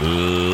Love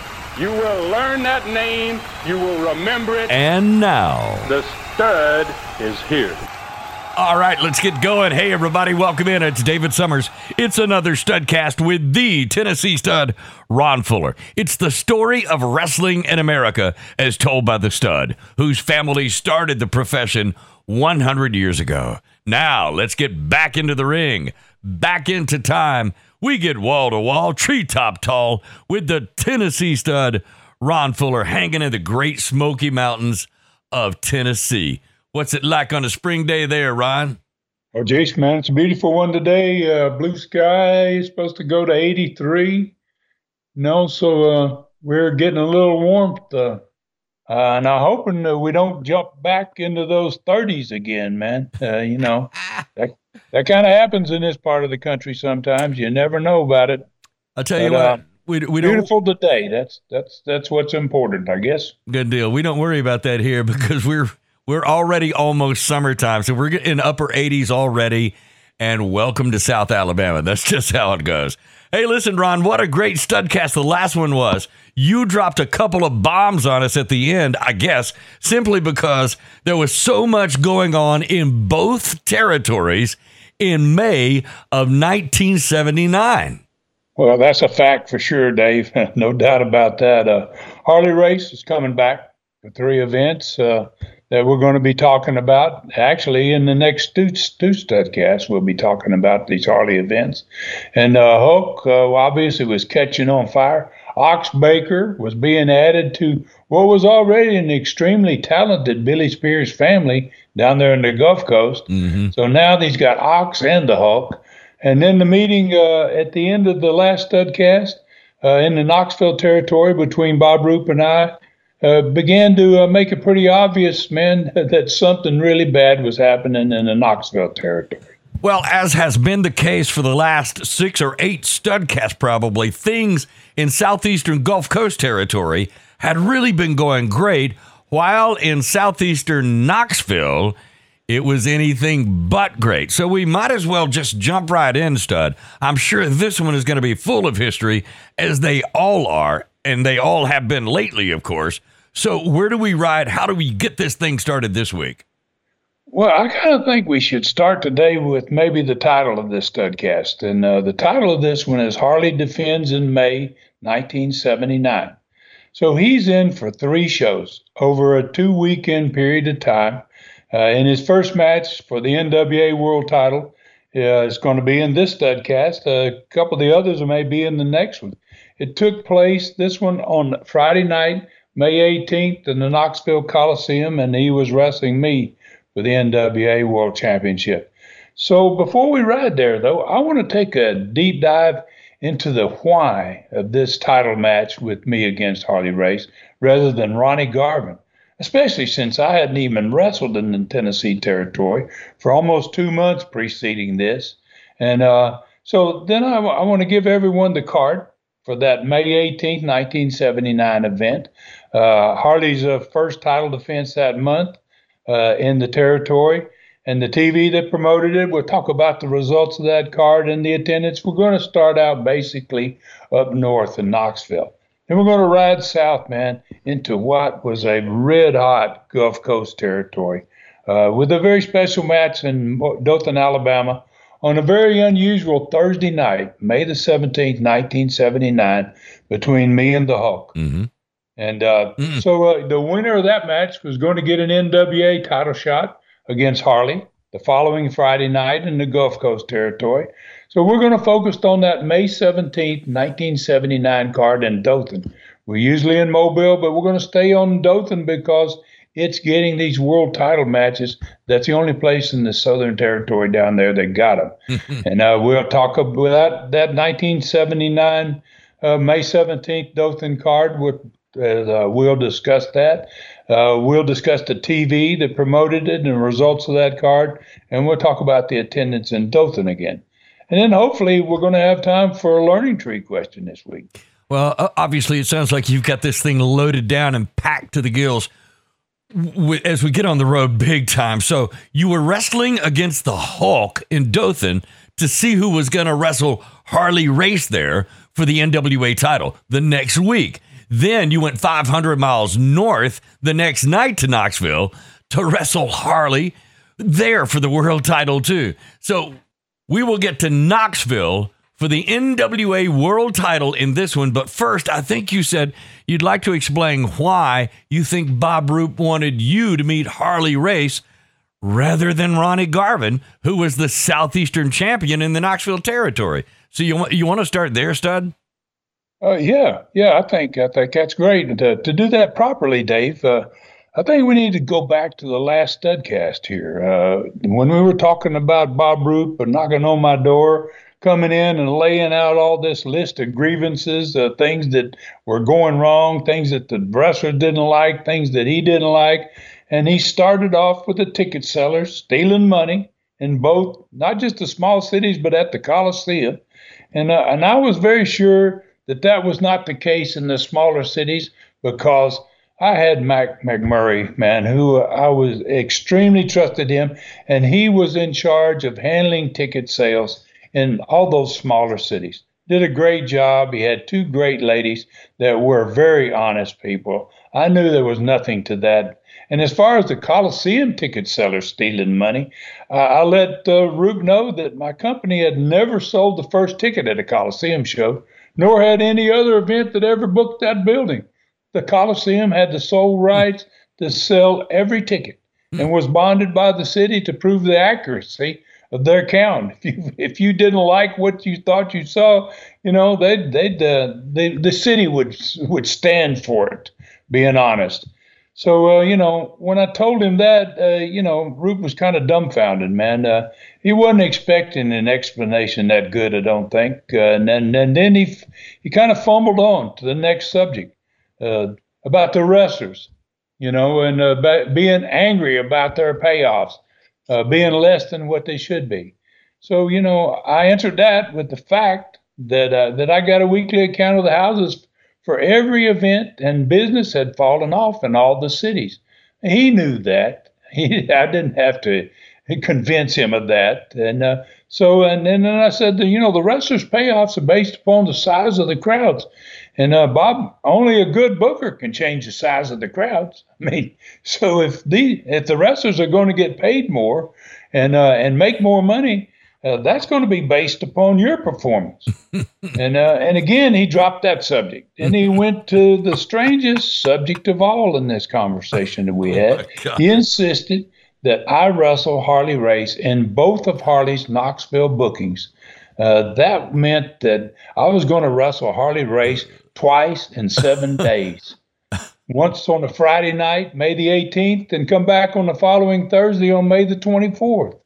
You will learn that name. You will remember it. And now, the stud is here. All right, let's get going. Hey, everybody, welcome in. It's David Summers. It's another Studcast with the Tennessee stud, Ron Fuller. It's the story of wrestling in America as told by the stud, whose family started the profession 100 years ago. Now, let's get back into the ring, back into time. We get wall to wall, treetop tall with the Tennessee stud, Ron Fuller, hanging in the great Smoky Mountains of Tennessee. What's it like on a spring day there, Ron? Oh, Jason, man, it's a beautiful one today. Uh, blue sky, supposed to go to 83. No, so uh, we're getting a little warmth. Uh, uh, and I'm hoping that we don't jump back into those 30s again, man. Uh, you know, that, that kind of happens in this part of the country sometimes. You never know about it. I'll tell you what. Uh, we, we beautiful today. That's that's that's what's important, I guess. Good deal. We don't worry about that here because we're we're already almost summertime, so we're in upper 80s already. And welcome to South Alabama. That's just how it goes. Hey, listen, Ron, what a great studcast the last one was. You dropped a couple of bombs on us at the end, I guess, simply because there was so much going on in both territories in May of 1979. Well, that's a fact for sure, Dave. no doubt about that. Uh, Harley Race is coming back for three events. Uh, that we're going to be talking about. Actually, in the next two, two studcast, we'll be talking about these Harley events. And uh, Hulk uh, obviously was catching on fire. Ox Baker was being added to what was already an extremely talented Billy Spears family down there in the Gulf Coast. Mm-hmm. So now he's got Ox and the Hulk. And then the meeting uh, at the end of the last studcast uh, in the Knoxville territory between Bob Roop and I uh, began to uh, make it pretty obvious, man, that something really bad was happening in the Knoxville territory. Well, as has been the case for the last six or eight studcasts, probably, things in southeastern Gulf Coast territory had really been going great, while in southeastern Knoxville, it was anything but great. So we might as well just jump right in, stud. I'm sure this one is going to be full of history, as they all are, and they all have been lately, of course. So, where do we ride? How do we get this thing started this week? Well, I kind of think we should start today with maybe the title of this studcast. And uh, the title of this one is Harley Defends in May 1979. So he's in for three shows over a two weekend period of time. Uh, in his first match for the NWA World title uh, going to be in this studcast. A couple of the others may be in the next one. It took place, this one, on Friday night, May 18th in the Knoxville Coliseum, and he was wrestling me for the NWA World Championship. So before we ride there, though, I want to take a deep dive into the why of this title match with me against Harley Race rather than Ronnie Garvin, especially since I hadn't even wrestled in the Tennessee territory for almost two months preceding this. And uh, so then I, I want to give everyone the card for that May 18th, 1979 event. Uh, Harley's uh, first title defense that month uh, in the territory. And the TV that promoted it, we'll talk about the results of that card and the attendance. We're going to start out basically up north in Knoxville. And we're going to ride south, man, into what was a red hot Gulf Coast territory uh, with a very special match in Dothan, Alabama on a very unusual Thursday night, May the 17th, 1979, between me and the Hulk. Mm-hmm. And uh, mm. so uh, the winner of that match was going to get an NWA title shot against Harley the following Friday night in the Gulf Coast territory. So we're going to focus on that May 17th, 1979 card in Dothan. We're usually in Mobile, but we're going to stay on Dothan because it's getting these world title matches. That's the only place in the Southern Territory down there that got them. and uh, we'll talk about that that 1979 uh, May 17th Dothan card. With, uh, we'll discuss that. Uh, we'll discuss the TV that promoted it and the results of that card. And we'll talk about the attendance in Dothan again. And then hopefully we're going to have time for a learning tree question this week. Well, obviously, it sounds like you've got this thing loaded down and packed to the gills as we get on the road big time. So you were wrestling against the Hulk in Dothan to see who was going to wrestle Harley Race there for the NWA title the next week. Then you went 500 miles north the next night to Knoxville to wrestle Harley there for the world title too. So we will get to Knoxville for the NWA World title in this one. But first, I think you said you'd like to explain why you think Bob Roop wanted you to meet Harley Race rather than Ronnie Garvin, who was the Southeastern champion in the Knoxville territory. So you you want to start there, Stud? Uh, yeah, yeah, I think I think that's great. To, to do that properly, Dave, uh, I think we need to go back to the last studcast here. Uh, when we were talking about Bob Roop and knocking on my door, coming in and laying out all this list of grievances, uh, things that were going wrong, things that the wrestler didn't like, things that he didn't like. And he started off with the ticket sellers stealing money in both, not just the small cities, but at the Coliseum. And, uh, and I was very sure that that was not the case in the smaller cities because – I had Mac McMurray, man, who I was extremely trusted him, and he was in charge of handling ticket sales in all those smaller cities. Did a great job. He had two great ladies that were very honest people. I knew there was nothing to that. And as far as the Coliseum ticket sellers stealing money, uh, I let uh, Roop know that my company had never sold the first ticket at a Coliseum show, nor had any other event that ever booked that building the Coliseum had the sole rights to sell every ticket and was bonded by the city to prove the accuracy of their count. If you if you didn't like what you thought you saw, you know they they'd uh, they, the city would would stand for it. Being honest. So uh, you know when I told him that, uh, you know Roop was kind of dumbfounded, man. Uh, he wasn't expecting an explanation that good, I don't think. Uh, and then and then he he kind of fumbled on to the next subject uh, about the wrestlers, you know, and uh, being angry about their payoffs, being less than what they should be. So, you know, I answered that with the fact that that I got a weekly account of the houses for every event and business had fallen off in all the cities. He knew that. He, I didn't have to convince him of that. And uh, so, and then I said, you know, the wrestlers' payoffs are based upon the size of the crowds. And uh, Bob, only a good booker can change the size of the crowds. I mean, so if the if the wrestlers are going to get paid more and uh, and make more money, uh, that's going to be based upon your performance. and uh, and again, he dropped that subject, and he went to the strangest subject of all in this conversation that we oh had. Oh he insisted that I wrestle Harley Race in both of Harley's Knoxville bookings. Uh, that meant that I was going to wrestle Harley Race twice in seven days. Once on a Friday night, May the 18th, and come back on the following Thursday on May the 24th.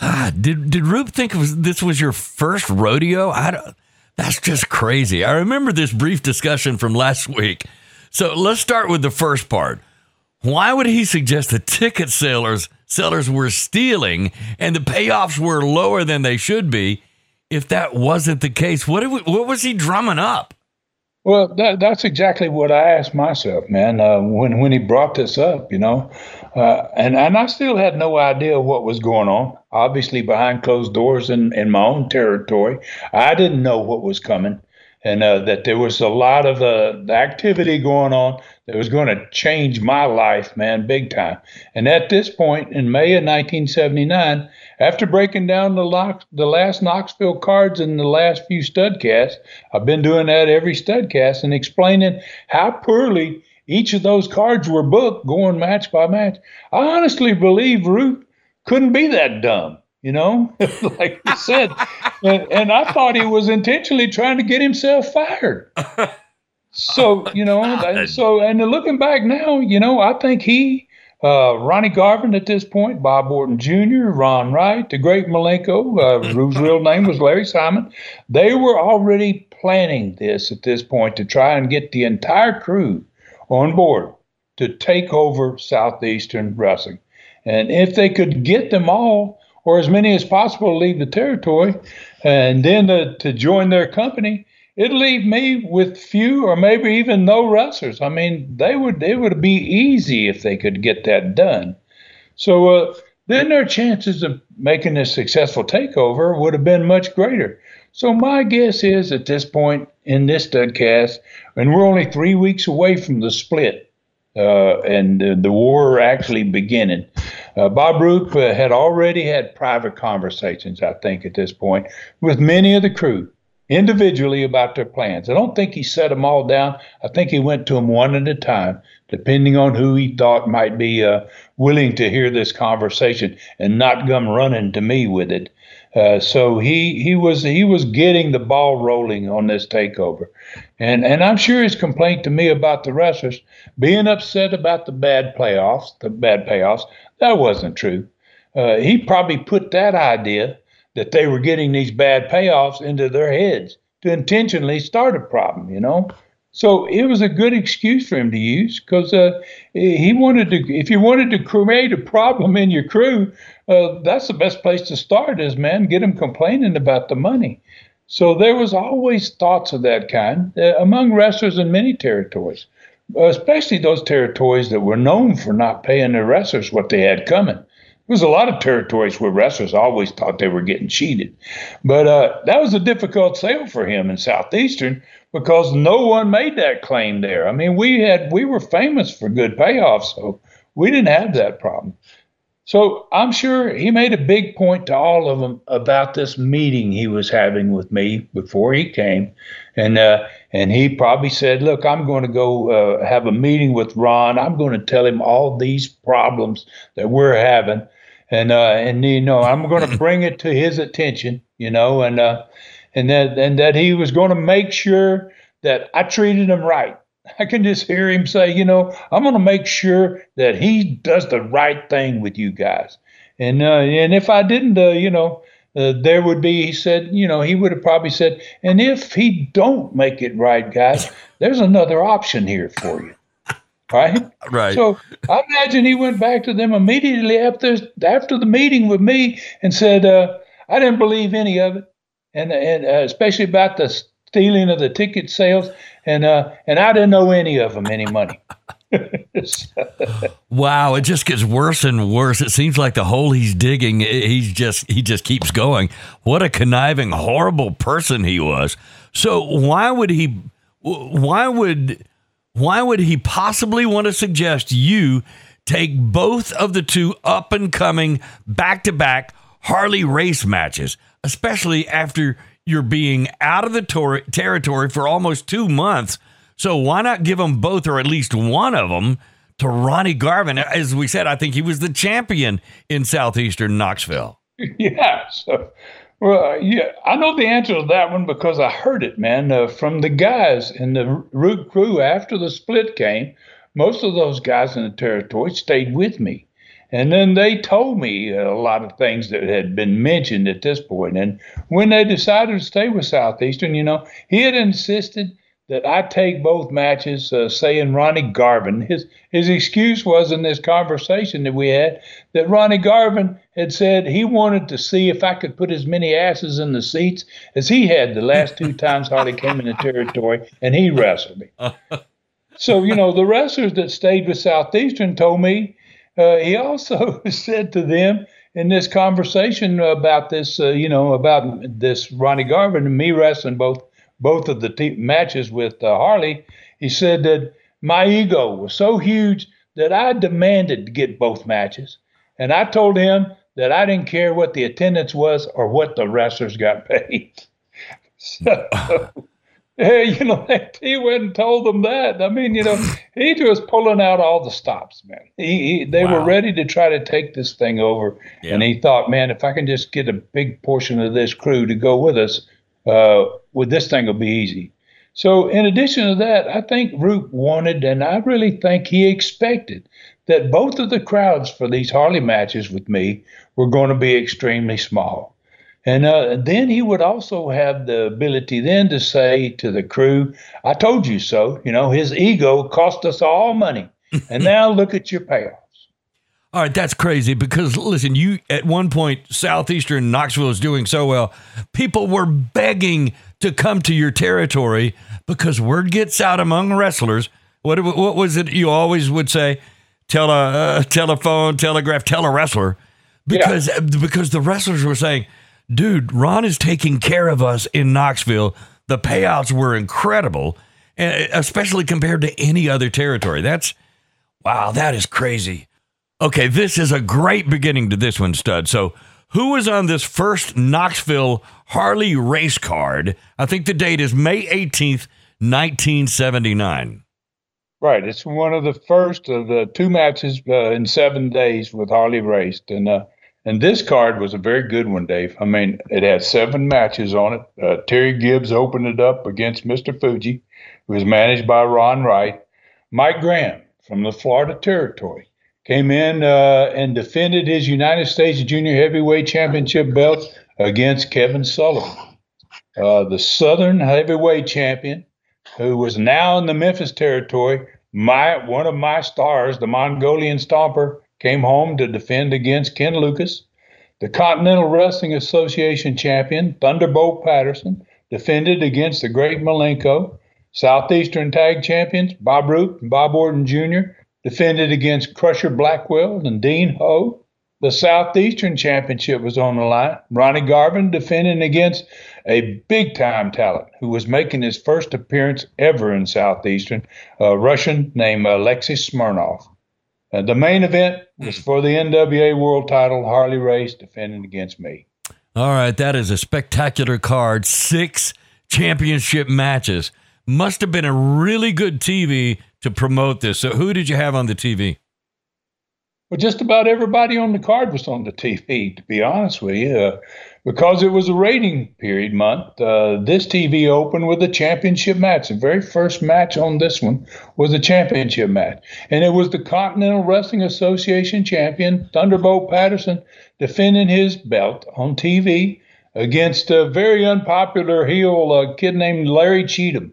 God, did did Roop think was, this was your first rodeo? I don't, that's just crazy. I remember this brief discussion from last week. So let's start with the first part. Why would he suggest the ticket sellers sellers were stealing and the payoffs were lower than they should be? If that wasn't the case, what we, what was he drumming up? Well, that, that's exactly what I asked myself, man. Uh, when when he brought this up, you know, uh, and and I still had no idea what was going on. Obviously, behind closed doors in in my own territory, I didn't know what was coming, and uh, that there was a lot of uh, activity going on that was going to change my life, man, big time. And at this point, in May of 1979, after breaking down the, lock, the last Knoxville cards in the last few studcasts, I've been doing that every studcast and explaining how poorly each of those cards were booked, going match by match. I honestly believe Roop couldn't be that dumb, you know, like you said. and, and I thought he was intentionally trying to get himself fired. So, you know, so, and looking back now, you know, I think he, uh, Ronnie Garvin at this point, Bob Orton Jr., Ron Wright, the great Malenko, uh, whose real name was Larry Simon, they were already planning this at this point to try and get the entire crew on board to take over Southeastern Wrestling. And if they could get them all, or as many as possible, to leave the territory, and then to, to join their company, it'd leave me with few or maybe even no wrestlers. I mean, they would it would be easy if they could get that done. So uh, then their chances of making a successful takeover would have been much greater. So my guess is at this point in this studcast, and we're only three weeks away from the split uh, and uh, the war actually beginning. Uh, Bob Roop uh, had already had private conversations, I think, at this point, with many of the crew individually about their plans. I don't think he set them all down. I think he went to them one at a time, depending on who he thought might be uh, willing to hear this conversation and not come running to me with it. Uh, so he he was he was getting the ball rolling on this takeover, and and I'm sure his complaint to me about the wrestlers being upset about the bad playoffs, the bad payoffs, that wasn't true. Uh, he probably put that idea that they were getting these bad payoffs into their heads to intentionally start a problem, you know. So it was a good excuse for him to use because uh, he wanted to. If you wanted to create a problem in your crew, that's the best place to start. Is man, get them complaining about the money. So there was always thoughts of that kind uh, among wrestlers in many territories, especially those territories that were known for not paying their wrestlers what they had coming. There was a lot of territories where wrestlers always thought they were getting cheated. But uh, that was a difficult sale for him in Southeastern because no one made that claim there. I mean, we had we were famous for good payoffs, so we didn't have that problem. So I'm sure he made a big point to all of them about this meeting he was having with me before he came, and uh, and he probably said, "Look, I'm going to go uh, have a meeting with Ron. I'm going to tell him all these problems that we're having, and uh, and you know I'm going to bring it to his attention, you know, and uh, and that and that he was going to make sure that I treated him right. I can just hear him say, you know, I'm going to make sure that he does the right thing with you guys, and uh, and if I didn't, uh, you know. Uh, there would be, he said, you know, he would have probably said, and if he don't make it right, guys, there's another option here for you right? Right. So I imagine he went back to them immediately after after the meeting with me and said, uh, "I didn't believe any of it, and and uh, especially about the stealing of the ticket sales, and uh, and I didn't owe any of them any money." wow, it just gets worse and worse. It seems like the hole he's digging, he's just he just keeps going. What a conniving, horrible person he was. So why would he? Why would why would he possibly want to suggest you take both of the two up and coming back to back Harley Race matches, especially after you're being out of the tor- territory for almost two months? So why not give them both, or at least one of them, to Ronnie Garvin? As we said, I think he was the champion in southeastern Knoxville. Yeah. So well, yeah, I know the answer to that one because I heard it, man, uh, from the guys in the Roop crew after the split came. Most of those guys in the territory stayed with me. And then they told me a lot of things that had been mentioned at this point. And when they decided to stay with Southeastern, you know, he had insisted that I take both matches, uh, saying Ronnie Garvin. His his excuse was in this conversation that we had that Ronnie Garvin had said he wanted to see if I could put as many asses in the seats as he had the last two times Harley came in the territory and he wrestled me. so you know the wrestlers that stayed with Southeastern told me uh, he also said to them in this conversation about this, uh, you know, about this Ronnie Garvin and me wrestling both both of the te- matches with uh, Harley, he said that my ego was so huge that I demanded to get both matches. And I told him that I didn't care what the attendance was or what the wrestlers got paid. so, you know, he went and told them that. I mean, you know, he was pulling out all the stops, man. He, he they wow. were ready to try to take this thing over, yeah. and he thought, man, if I can just get a big portion of this crew to go with us, uh, with this thing will be easy. So, in addition to that, I think Roop wanted, and I really think he expected, that both of the crowds for these Harley matches with me were going to be extremely small. And uh, then he would also have the ability then to say to the crew, I told you so. You know, his ego cost us all money. And now look at your payoffs. All right, that's crazy because listen, you at one point southeastern Knoxville is doing so well. People were begging to come to your territory because word gets out among wrestlers. What what was it you always would say? Tell a uh, telephone, telegraph, tell a wrestler because yeah. because the wrestlers were saying, "Dude, Ron is taking care of us in Knoxville. The payouts were incredible, and especially compared to any other territory. That's wow, that is crazy." Okay, this is a great beginning to this one, stud. So, who was on this first Knoxville Harley Race card? I think the date is May 18th, 1979. Right. It's one of the first of the two matches uh, in seven days with Harley raced. And, uh, and this card was a very good one, Dave. I mean, it had seven matches on it. Uh, Terry Gibbs opened it up against Mr. Fuji, who was managed by Ron Wright. Mike Graham from the Florida Territory came in uh, and defended his United States Junior Heavyweight Championship belt against Kevin Sullivan, uh, the Southern Heavyweight Champion, who was now in the Memphis territory. My one of my stars, the Mongolian Stomper, came home to defend against Ken Lucas. The Continental Wrestling Association champion, Thunderbolt Patterson, defended against the Great Malenko. Southeastern Tag Champions, Bob Roop and Bob Orton Jr defended against Crusher Blackwell and Dean Ho. The Southeastern Championship was on the line. Ronnie Garvin defending against a big time talent who was making his first appearance ever in Southeastern, a Russian named Alexei Smirnov. Uh, the main event was for the NWA World Title. Harley Race defending against me. All right, that is a spectacular card. Six championship matches. Must have been a really good TV to promote this. So, who did you have on the TV? Well, just about everybody on the card was on the TV, to be honest with you. Uh, because it was a rating period month, uh, this TV opened with a championship match. The very first match on this one was a championship match. And it was the Continental Wrestling Association champion, Thunderbolt Patterson, defending his belt on TV against a very unpopular heel, a kid named Larry Cheatham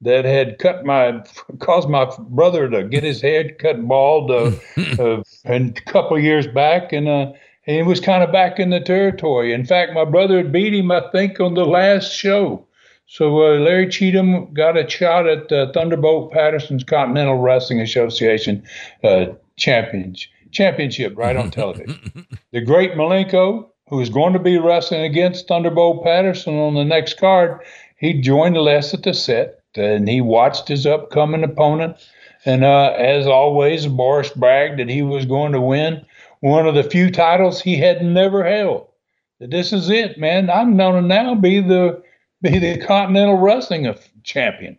that had cut my caused my brother to get his head cut bald uh, uh, a couple years back, and uh, he was kind of back in the territory. In fact, my brother had beat him, I think, on the last show. So uh, Larry Cheatham got a shot at uh, Thunderbolt Patterson's Continental Wrestling Association uh, championship, championship right on television. the great Malenko, who was going to be wrestling against Thunderbolt Patterson on the next card, he joined Les at the set and he watched his upcoming opponent. And uh, as always, Boris bragged that he was going to win one of the few titles he had never held. This is it, man. I'm to now be the be the Continental Wrestling champion.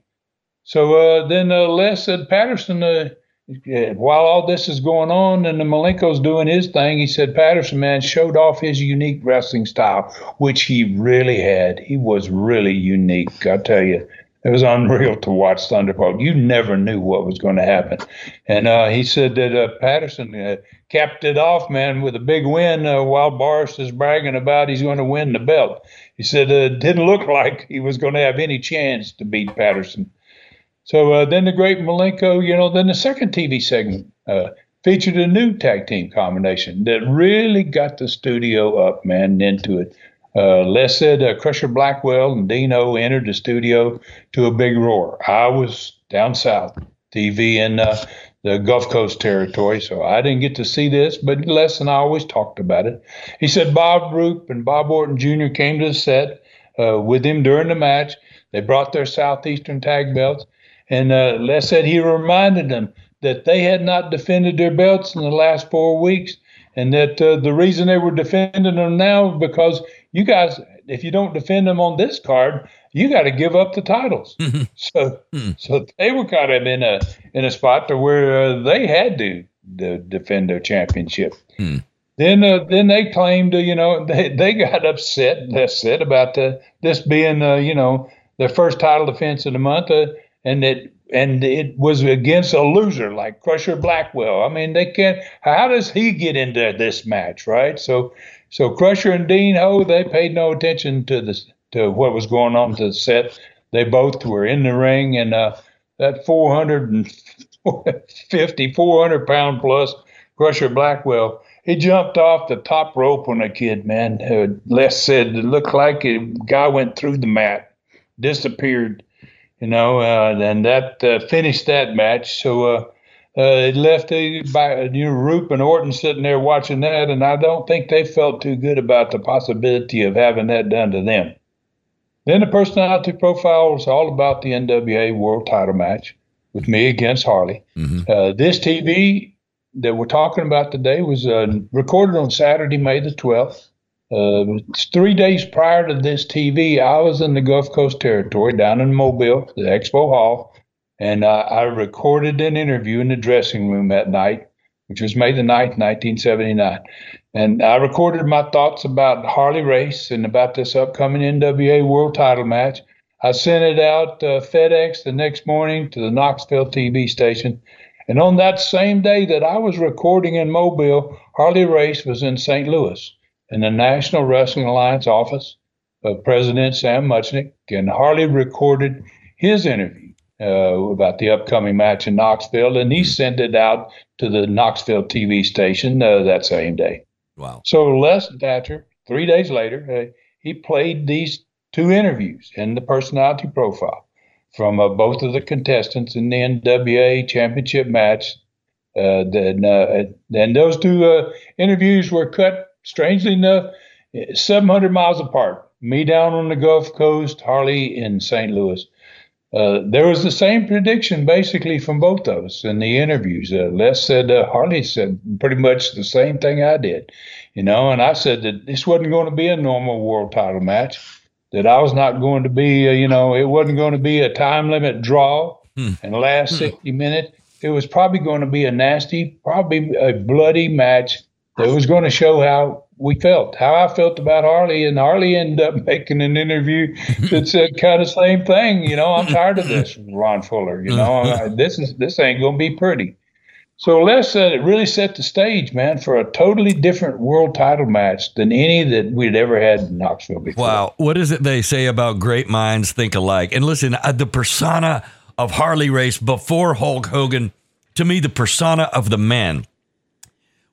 So uh, then uh, Les said, Patterson, uh, while all this is going on and the Malenko's doing his thing, he said Patterson, man, showed off his unique wrestling style, which he really had. He was really unique, I tell you it was unreal to watch Thunderbolt. You never knew what was going to happen. And uh, he said that uh, Patterson uh, capped it off, man, with a big win uh, while Boris is bragging about he's going to win the belt. He said uh, it didn't look like he was going to have any chance to beat Patterson. So uh, then the great Malenko, you know, then the second TV segment featured a new tag team combination that really got the studio up, man, into it. Uh, Les said uh, Crusher Blackwell and Dean Ho entered the studio to a big roar. I was down south, TV in uh, the Gulf Coast territory, so I didn't get to see this, but Les and I always talked about it. He said Bob Roop and Bob Orton Jr. came to the set uh, with him during the match. They brought their Southeastern tag belts. And uh, Les said he reminded them that they had not defended their belts in the last four weeks, and that uh, the reason they were defending them now because you guys, if you don't defend them on this card, you got to give up the titles. so, so they were kind of in a in a spot to where uh, they had to, to defend their championship. Then, uh, then they claimed, uh, you know, they, they got upset, upset about uh, this being, uh, you know, their first title defense of the month, uh, and it and it was against a loser like Crusher Blackwell. I mean, they can't. How does he get into this match, right? So, so Crusher and Dean Ho, they paid no attention to the to what was going on to the set. They both were in the ring, and uh, that 450, 400 pound plus Crusher Blackwell he jumped off the top rope on a kid, man. Uh, Les said it looked like a guy went through the mat, disappeared, you know, uh, and that uh, finished that match. So uh, it left by you know, Roop and Orton sitting there watching that, and I don't think they felt too good about the possibility of having that done to them. Then the personality profile was all about the NWA World Title match with me against Harley. Uh, this TV that we're talking about today was uh, recorded on Saturday, May the 12th. Uh, three days prior to this TV, I was in the Gulf Coast Territory down in Mobile, the Expo Hall, and uh, I recorded an interview in the dressing room that night, which was May the 9th, 1979. And I recorded my thoughts about Harley Race and about this upcoming NWA World Title match. I sent it out uh, FedEx the next morning to the Knoxville TV station. And on that same day that I was recording in Mobile, Harley Race was in St. Louis in the National Wrestling Alliance office of President Sam Muchnick. And Harley recorded his interview uh, about the upcoming match in Knoxville, and he sent it out to the Knoxville TV station uh, that same day. Wow. So Les Thatcher, three days later, uh, he played these two interviews in the personality profile from uh, both of the contestants in the NWA championship match. Uh, then, uh, then those two uh, interviews were cut, strangely enough, 700 miles apart. Me down on the Gulf Coast, Harley in St. Louis. Uh, there was the same prediction basically from both of us in the interviews. Uh, Les said, uh, Harley said pretty much the same thing I did, you know, and I said that this wasn't going to be a normal world title match that I was not going to be, uh, you know, it wasn't going to be a time limit draw and last 60 minutes. It was probably going to be a nasty, probably a bloody match that was going to show how we felt, how I felt about Harley. And Harley ended up making an interview that said kind of same thing. You know, I'm tired of this, Ron Fuller. You know, this is this ain't going to be pretty. So Les said it really set the stage, man, for a totally different world title match than any that we'd ever had in Knoxville before. Wow. What is it they say about great minds think alike? And listen, uh, the persona of Harley Race before Hulk Hogan, to me, the persona of the man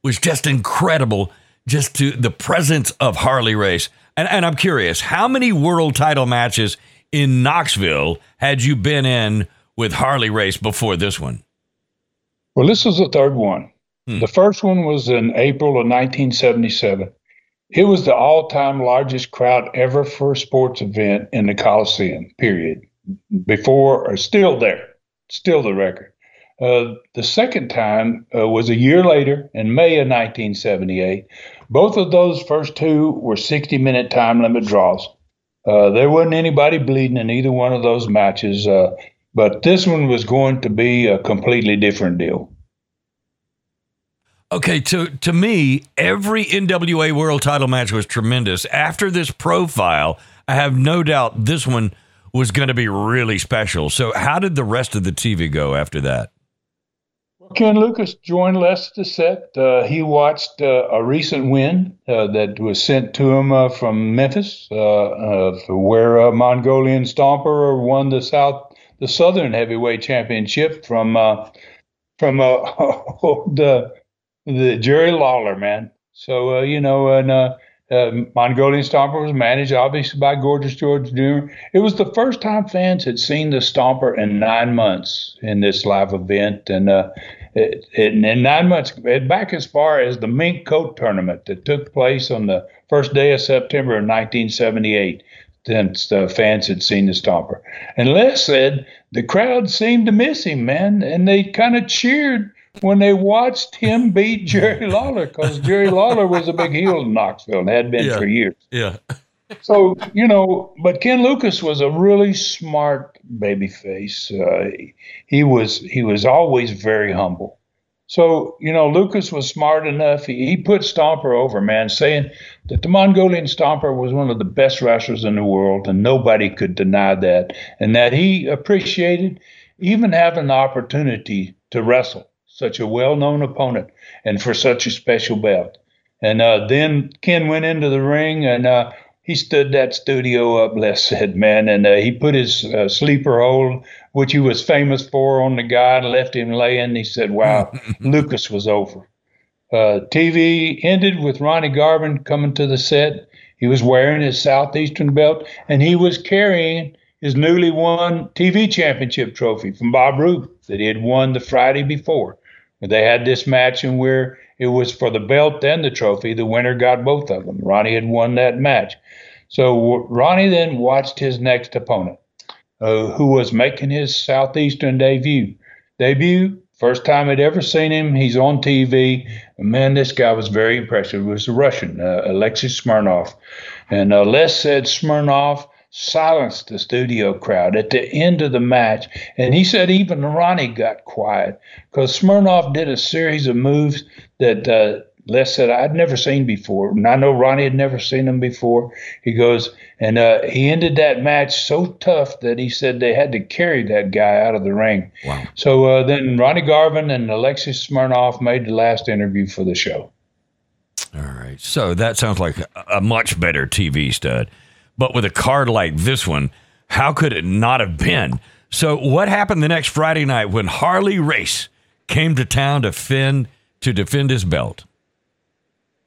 was just incredible. Just to the presence of Harley Race. And, and I'm curious, how many world title matches in Knoxville had you been in with Harley Race before this one? Well, this was the third one. The first one was in April of 1977. It was the all time largest crowd ever for a sports event in the Coliseum, period. Before, or still there, still the record. Uh, the second time uh, was a year later in May of 1978. Both of those first two were 60 minute time limit draws. Uh, there wasn't anybody bleeding in either one of those matches. Uh, but this one was going to be a completely different deal. Okay, to to me, every NWA World Title match was tremendous. After this profile, I have no doubt this one was going to be really special. So, how did the rest of the TV go after that? Ken Lucas joined Les set. Uh, he watched uh, a recent win uh, that was sent to him uh, from Memphis, uh, uh, where uh, Mongolian Stomper won the South, the Southern Heavyweight Championship from from the the Jerry Lawler man. So you know, and Mongolian Stomper was managed obviously by Gorgeous George Jr. It was the first time fans had seen the Stomper in nine months in this live event, and it, it, in nine months, back as far as the Mink Coat tournament that took place on the first day of September of 1978. since the fans had seen the Stomper. And Les said the crowd seemed to miss him, man, and they kind of cheered when they watched him beat Jerry Lawler because Jerry Lawler was a big heel in Knoxville and had been Yeah. for years. Yeah. So you know, but Ken Lucas was a really smart baby face. Uh, he was he was always very humble. So you know, Lucas was smart enough. He, he put Stomper over, man, saying that the Mongolian Stomper was one of the best wrestlers in the world, and nobody could deny that, and that he appreciated even having the opportunity to wrestle such a well-known opponent and for such a special belt. And uh, then Ken went into the ring and. Uh, he stood that studio up, Les said, man, and uh, he put his uh, sleeper hold, which he was famous for, on the guy and left him laying. He said, wow, Lucas was over. Uh, TV ended with Ronnie Garvin coming to the set. He was wearing his Southeastern belt, and he was carrying his newly won TV championship trophy from Bob Roop that he had won the Friday before. They had this match and where it was for the belt and the trophy. The winner got both of them. Ronnie had won that match. So Ronnie then watched his next opponent, uh, who was making his Southeastern debut. Debut, first time I'd ever seen him. He's on TV. Man, this guy was very impressive. It was a Russian, uh, Alexei Smirnov. And uh, Les said Smirnov silenced the studio crowd at the end of the match. And he said even Ronnie got quiet because Smirnov did a series of moves that uh, Les said I'd never seen before. And I know Ronnie had never seen them before. He goes, and uh, he ended that match so tough that he said they had to carry that guy out of the ring. Wow. So uh, then Ronnie Garvin and Alexis Smirnov made the last interview for the show. All right. So that sounds like a, much better TV stud. But with a card like this one, how could it not have been? So what happened the next Friday night when Harley Race came to town to defend to defend his belt?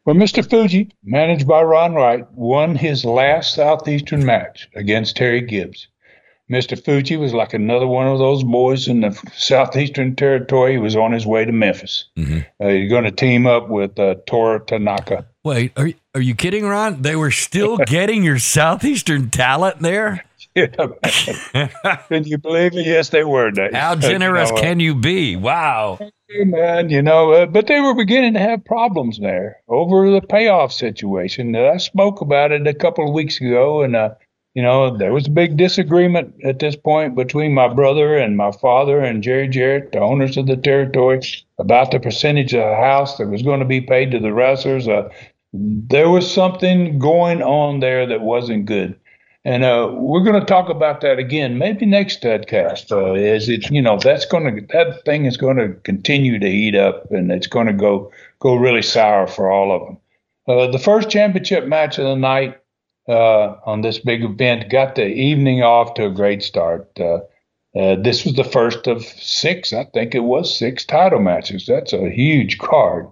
Well, Mr. Fuji, managed by Ron Wright, won his last Southeastern match against Terry Gibbs. Mr. Fuji was like another one of those boys in the Southeastern Territory. He was on his way to Memphis. Uh, he's going to team up with uh, Toru Tanaka. Wait, are you, are you kidding, Ron? They were still getting your southeastern talent there. Can you believe it? Yes, they were. Dave. How Uh, you generous know, can you be? Wow. man, you know, uh, but they were beginning to have problems there over the payoff situation. I spoke about it a couple of weeks ago, and uh, you know, there was a big disagreement at this point between my brother and my father and Jerry Jarrett, the owners of the territory, about the percentage of the house that was going to be paid to the wrestlers. Uh, there was something going on there that wasn't good. And uh, we're going to talk about that again, maybe next podcast. Uh, is it you know that's going to that thing is going to continue to heat up, and it's going to go go really sour for all of them. Uh, the first championship match of the night uh, on this big event got the evening off to a great start. Uh, uh, this was the first of six, I think it was six title matches. That's a huge card.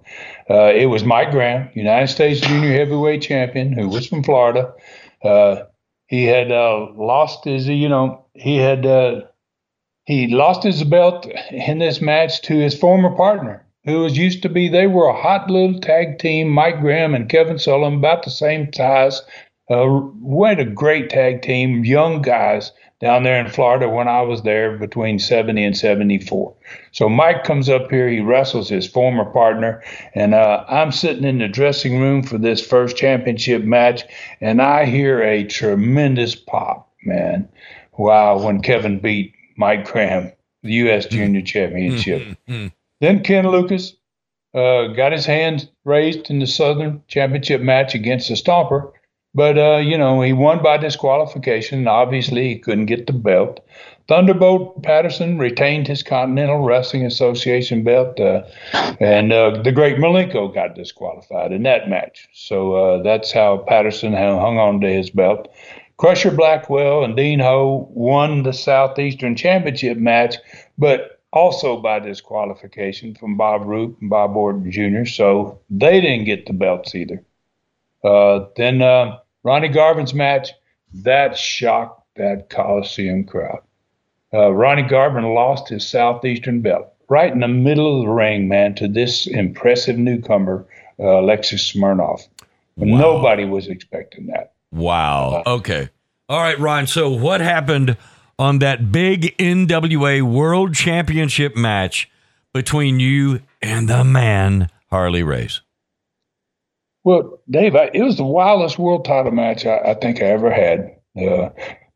It was Mike Graham, United States Junior Heavyweight Champion, who was from Florida. Uh, he had uh, lost his, you know, he had uh, he lost his belt in this match to his former partner, who was used to be. They were a hot little tag team, Mike Graham and Kevin Sullivan, about the same size. Uh, we had a great tag team, young guys down there in Florida when I was there between 70 and 74. So Mike comes up here, he wrestles his former partner, and uh, I'm sitting in the dressing room for this first championship match, and I hear a tremendous pop, man. Wow, when Kevin beat Mike Graham, the U.S. Junior Championship. Then Ken Lucas uh, got his hands raised in the Southern Championship match against the Stomper. But, uh, you know, he won by disqualification. Obviously, he couldn't get the belt. Thunderbolt Patterson retained his Continental Wrestling Association belt, uh, and uh, the great Malenko got disqualified in that match. So uh, that's how Patterson hung on to his belt. Crusher Blackwell and Dean Ho won the Southeastern Championship match, but also by disqualification from Bob Roop and Bob Orton Jr., so they didn't get the belts either. Uh, then uh, Ronnie Garvin's match, that shocked that Coliseum crowd. Uh, Ronnie Garvin lost his Southeastern belt right in the middle of the ring, man, to this impressive newcomer, uh, Alexis Smirnov. Nobody was expecting that. Wow. Okay. All right, Ron. So, what happened on that big NWA World Championship match between you and the man, Harley Race? Well, Dave, I, it was the wildest world title match I, I think I ever had. Uh,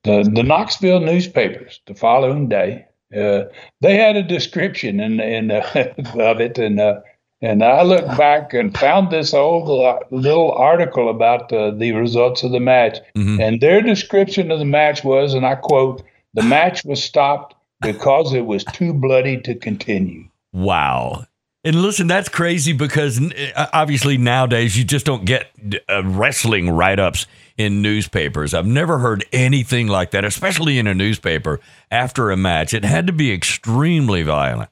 the the Knoxville newspapers the following day, uh, they had a description in, in uh, of it, and uh, and I looked back and found this old uh, little article about uh, the results of the match. Mm-hmm. And their description of the match was, and I quote, the match was stopped because it was too bloody to continue. Wow. And listen, that's crazy because uh, obviously nowadays you just don't get uh, wrestling write ups in newspapers. I've never heard anything like that, especially in a newspaper after a match. It had to be extremely violent.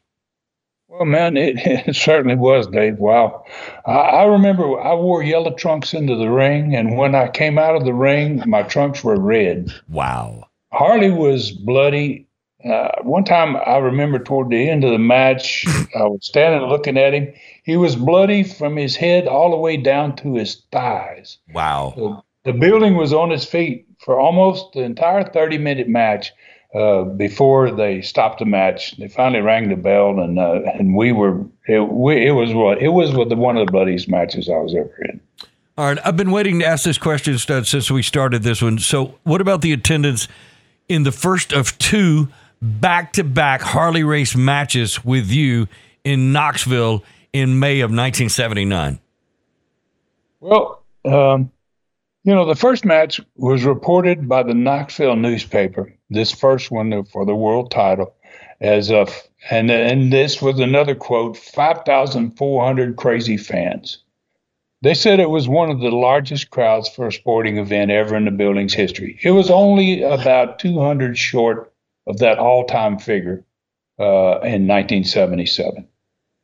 Well, man, it, it certainly was, Dave. Wow. I, I, remember I wore yellow trunks into the ring, and when I came out of the ring, my trunks were red. Wow. Harley was bloody. Uh, one time I remember toward the end of the match, I was standing looking at him. He was bloody from his head all the way down to his thighs. Wow. The, the building was on his feet for almost the entire 30 minute match. Uh, before they stopped the match, they finally rang the bell, and uh, and we were it, we, it was what it was the, one of the bloodiest matches I was ever in. All right, I've been waiting to ask this question, Stud, since we started this one. So, what about the attendance in the first of two back-to-back Harley Race matches with you in Knoxville in May of 1979? Well, um, you know, the first match was reported by the Knoxville newspaper, this first one for the world title, as of, and, and this was another quote 5,400 crazy fans. They said it was one of the largest crowds for a sporting event ever in the building's history. It was only about 200 short of that all time figure uh, in 1977.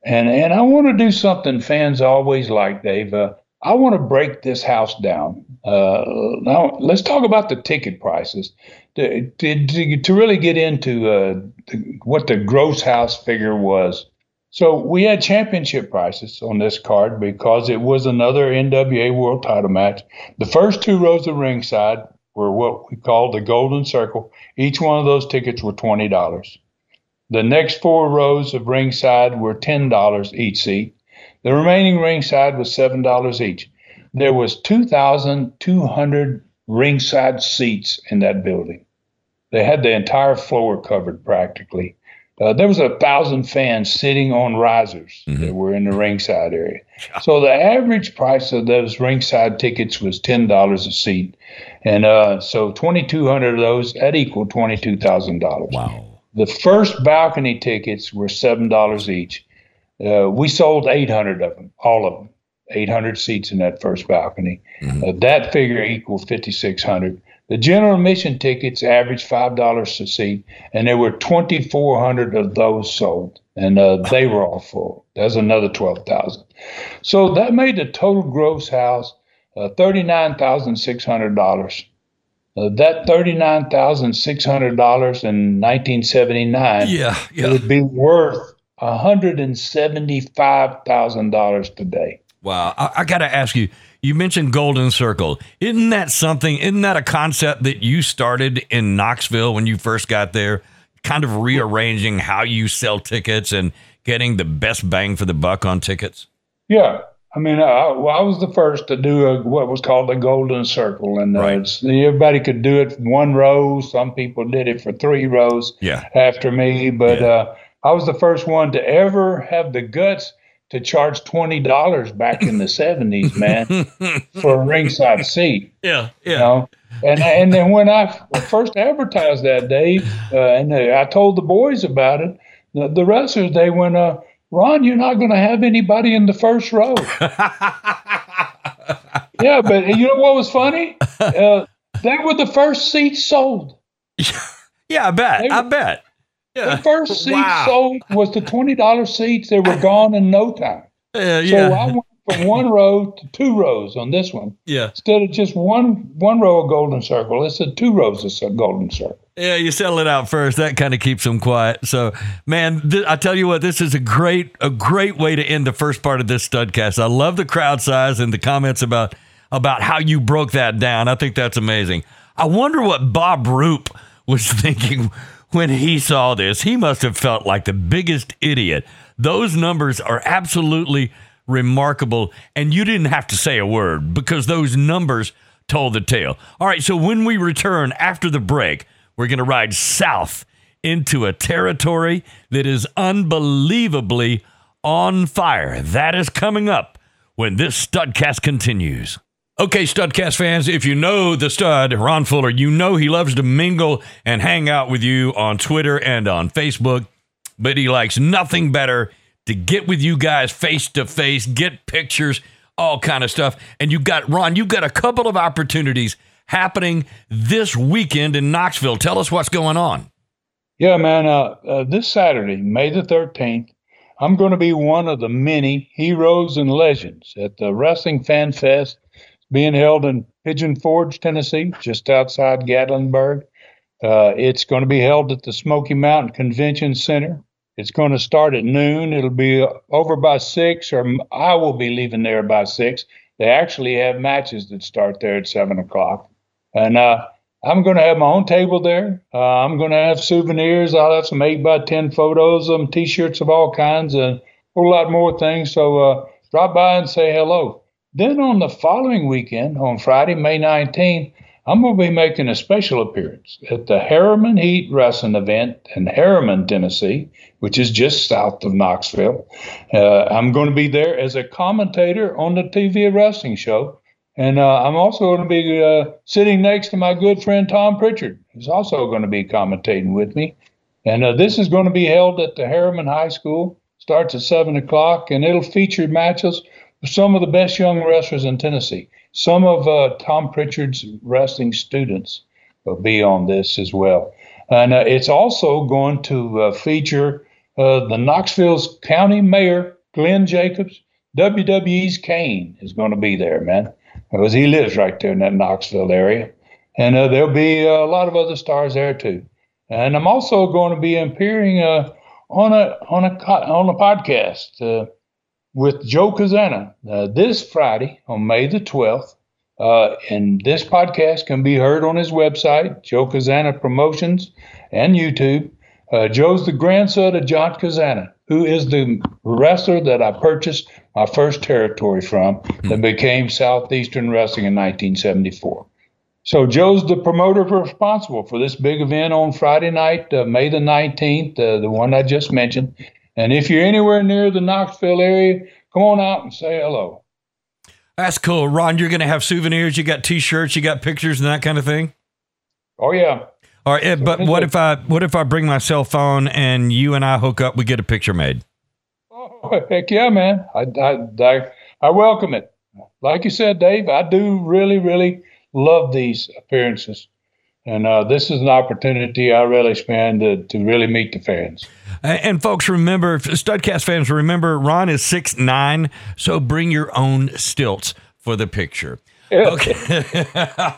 And, and I want to do something fans always like, Dave. Uh, I want to break this house down. Uh, now, let's talk about the ticket prices. To, to, to really get into uh, the, what the gross house figure was. So we had championship prices on this card because it was another NWA World Title match. The first two rows of ringside were what we called the Golden Circle. Each one of those tickets were twenty dollars. The next four rows of ringside were ten dollars each seat. The remaining ringside was seven dollars each. There was two thousand two hundred ringside seats in that building. They had the entire floor covered practically. Uh, there was a thousand fans sitting on risers mm-hmm. that were in the ringside area. So the average price of those ringside tickets was ten dollars a seat, and uh, so twenty two hundred of those that equaled two thousand dollars. Wow. The first balcony tickets were seven dollars each. Uh, we sold 800 of them, all of them, 800 seats in that first balcony. Mm-hmm. Uh, that figure equals 5,600. The general admission tickets averaged five dollars a seat, and there were 2,400 of those sold, and uh, they were all full. That's another 12,000. So that made the total gross house uh, $39,600. Uh, that $39,600 in 1979 yeah, yeah. would be worth $175,000 today. Wow. I, I got to ask you, you mentioned Golden Circle. Isn't that something, isn't that a concept that you started in Knoxville when you first got there? Kind of rearranging how you sell tickets and getting the best bang for the buck on tickets? Yeah. I mean, I, well, I was the first to do a, what was called the golden circle, and uh, right. everybody could do it one row. Some people did it for three rows yeah. after me, but yeah. uh, I was the first one to ever have the guts to charge twenty dollars back in the seventies, man, for a ringside seat. Yeah, yeah. You know? And and then when I first advertised that, Dave, uh, and I told the boys about it, the, the wrestlers they went, uh, "Ron, you're not going to have anybody in the first row." yeah, but you know what was funny? Uh, they were the first seats sold. Yeah, I bet. I bet. Yeah. The first seat wow. sold was the twenty dollars seats. They were gone in no time. Uh, yeah. So I went from one row to two rows on this one. Yeah. Instead of just one one row of golden circle, it's a two rows of golden circle. Yeah, you settle it out first. That kind of keeps them quiet. So, man, th- I tell you what, this is a great a great way to end the first part of this studcast. I love the crowd size and the comments about about how you broke that down. I think that's amazing. I wonder what Bob Roop was thinking when he saw this. He must have felt like the biggest idiot. Those numbers are absolutely remarkable, and you didn't have to say a word because those numbers told the tale. All right, so when we return after the break, we're going to ride south into a territory that is unbelievably on fire. That is coming up when this Studcast continues. Okay, Studcast fans, if you know the stud, Ron Fuller, you know he loves to mingle and hang out with you on Twitter and on Facebook, but he likes nothing better to get with you guys face to face, get pictures, all kind of stuff. And you've got, Ron, you've got a couple of opportunities happening this weekend in Knoxville. Tell us what's going on. Yeah, man. Uh, uh, this Saturday, May the 13th, I'm going to be one of the many heroes and legends at the Wrestling Fan Fest being held in Pigeon Forge, Tennessee, just outside Gatlinburg. Uh, it's going to be held at the Smoky Mountain Convention Center. It's going to start at noon. It'll be over by six, or I will be leaving there by six. They actually have matches that start there at seven o'clock. And uh, I'm going to have my own table there. Uh, I'm going to have souvenirs. I'll have some 8 by 10 photos, some t shirts of all kinds, and a whole lot more things. So uh, drop by and say hello. Then on the following weekend, on Friday, May 19th, I'm going to be making a special appearance at the Harriman Heat Wrestling event in Harriman, Tennessee, which is just south of Knoxville. Uh, I'm going to be there as a commentator on the TV wrestling show. And uh, I'm also going to be uh, sitting next to my good friend Tom Pritchard, who's also going to be commentating with me. And uh, this is going to be held at the Harriman High School. Starts at seven o'clock, and it'll feature matches with some of the best young wrestlers in Tennessee. Some of uh, Tom Pritchard's wrestling students will be on this as well. And uh, it's also going to uh, feature the Knoxville's county mayor, Glenn Jacobs. WWE's Kane is going to be there, man because he lives right there in that Knoxville area. And uh, there'll be a lot of other stars there too. And I'm also going to be appearing uh, on a on a on a podcast uh, with Joe Cazana uh, this Friday on May the 12th. Uh, and this podcast can be heard on his website, Joe Cazana Promotions, and YouTube. Uh, Joe's the grandson of John Cazana, who is the wrestler that I purchased my first territory from mm-hmm. that became Southeastern Wrestling in 1974. So Joe's the promoter responsible for this big event on Friday night, uh, May the 19th, uh, the one I just mentioned. And if you're anywhere near the Knoxville area, come on out and say hello. That's cool. Ron, you're going to have souvenirs, you got t-shirts, you got pictures and that kind of thing? Oh yeah. All right, eh, but what if I what if I bring my cell phone and you and I hook up, we get a picture made? Oh, heck yeah, man. I, I, I, I welcome it. Like you said, Dave, I do really, really love these appearances. And uh, this is an opportunity I really spend to, to really meet the fans. And folks, remember, Studcast fans, remember Ron is six nine, so bring your own stilts for the picture. Okay.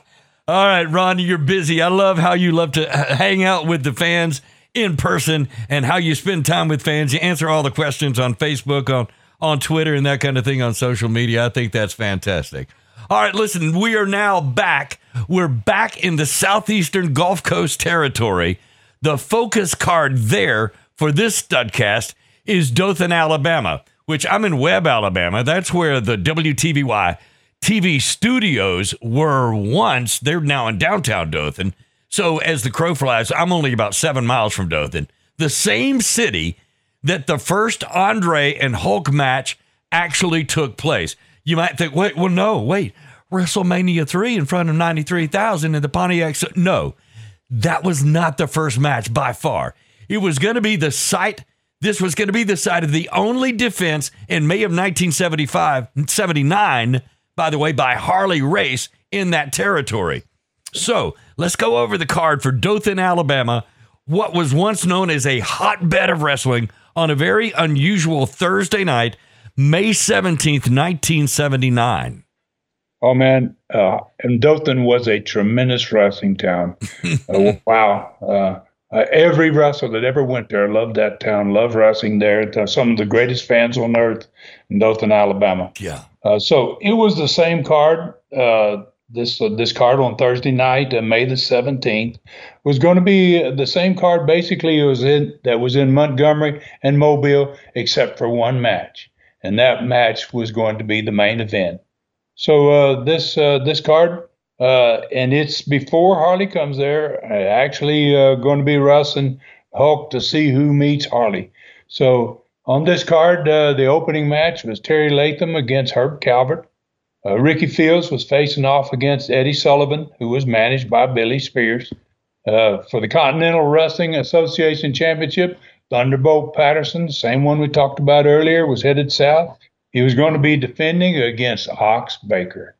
All right, Ron, you're busy. I love how you love to hang out with the fans in person and how you spend time with fans. You answer all the questions on Facebook, on on Twitter, and that kind of thing on social media. I think that's fantastic. All right, listen, we are now back. We're back in the southeastern Gulf Coast territory. The focus card there for this studcast is Dothan, Alabama, which I'm in Webb, Alabama. That's where the WTVY TV studios were once. They're now in downtown Dothan. So as the crow flies, I'm only about seven miles from Dothan, the same city that the first Andre and Hulk match actually took place. You might think, wait, well, no, wait, WrestleMania 3 in front of 93,000 in the Pontiac. No, that was not the first match by far. It was going to be the site. This was going to be the site of the only defense in May of 1975, 79, by the way, by Harley Race in that territory. So let's go over the card for Dothan, Alabama, what was once known as a hotbed of wrestling on a very unusual Thursday night, May 17th, 1979. Oh, man. Uh, and Dothan was a tremendous wrestling town. uh, wow. Uh, uh, every wrestler that ever went there loved that town, loved wrestling there. Some of the greatest fans on earth in Dothan, Alabama. Yeah. Uh, so it was the same card. Uh, this uh, this card on Thursday night, uh, May the seventeenth, was going to be the same card. Basically, it was in that was in Montgomery and Mobile, except for one match, and that match was going to be the main event. So uh, this uh, this card, uh, and it's before Harley comes there. Actually, uh, going to be Russ and Hulk to see who meets Harley. So on this card, the opening match was Terry Latham against Herb Calvert. Uh, Ricky Fields was facing off against Eddie Sullivan, who was managed by Billy Spears. Uh, for the Continental Wrestling Association Championship, Thunderbolt Patterson, same one we talked about earlier, was headed south. He was going to be defending against Ox Baker,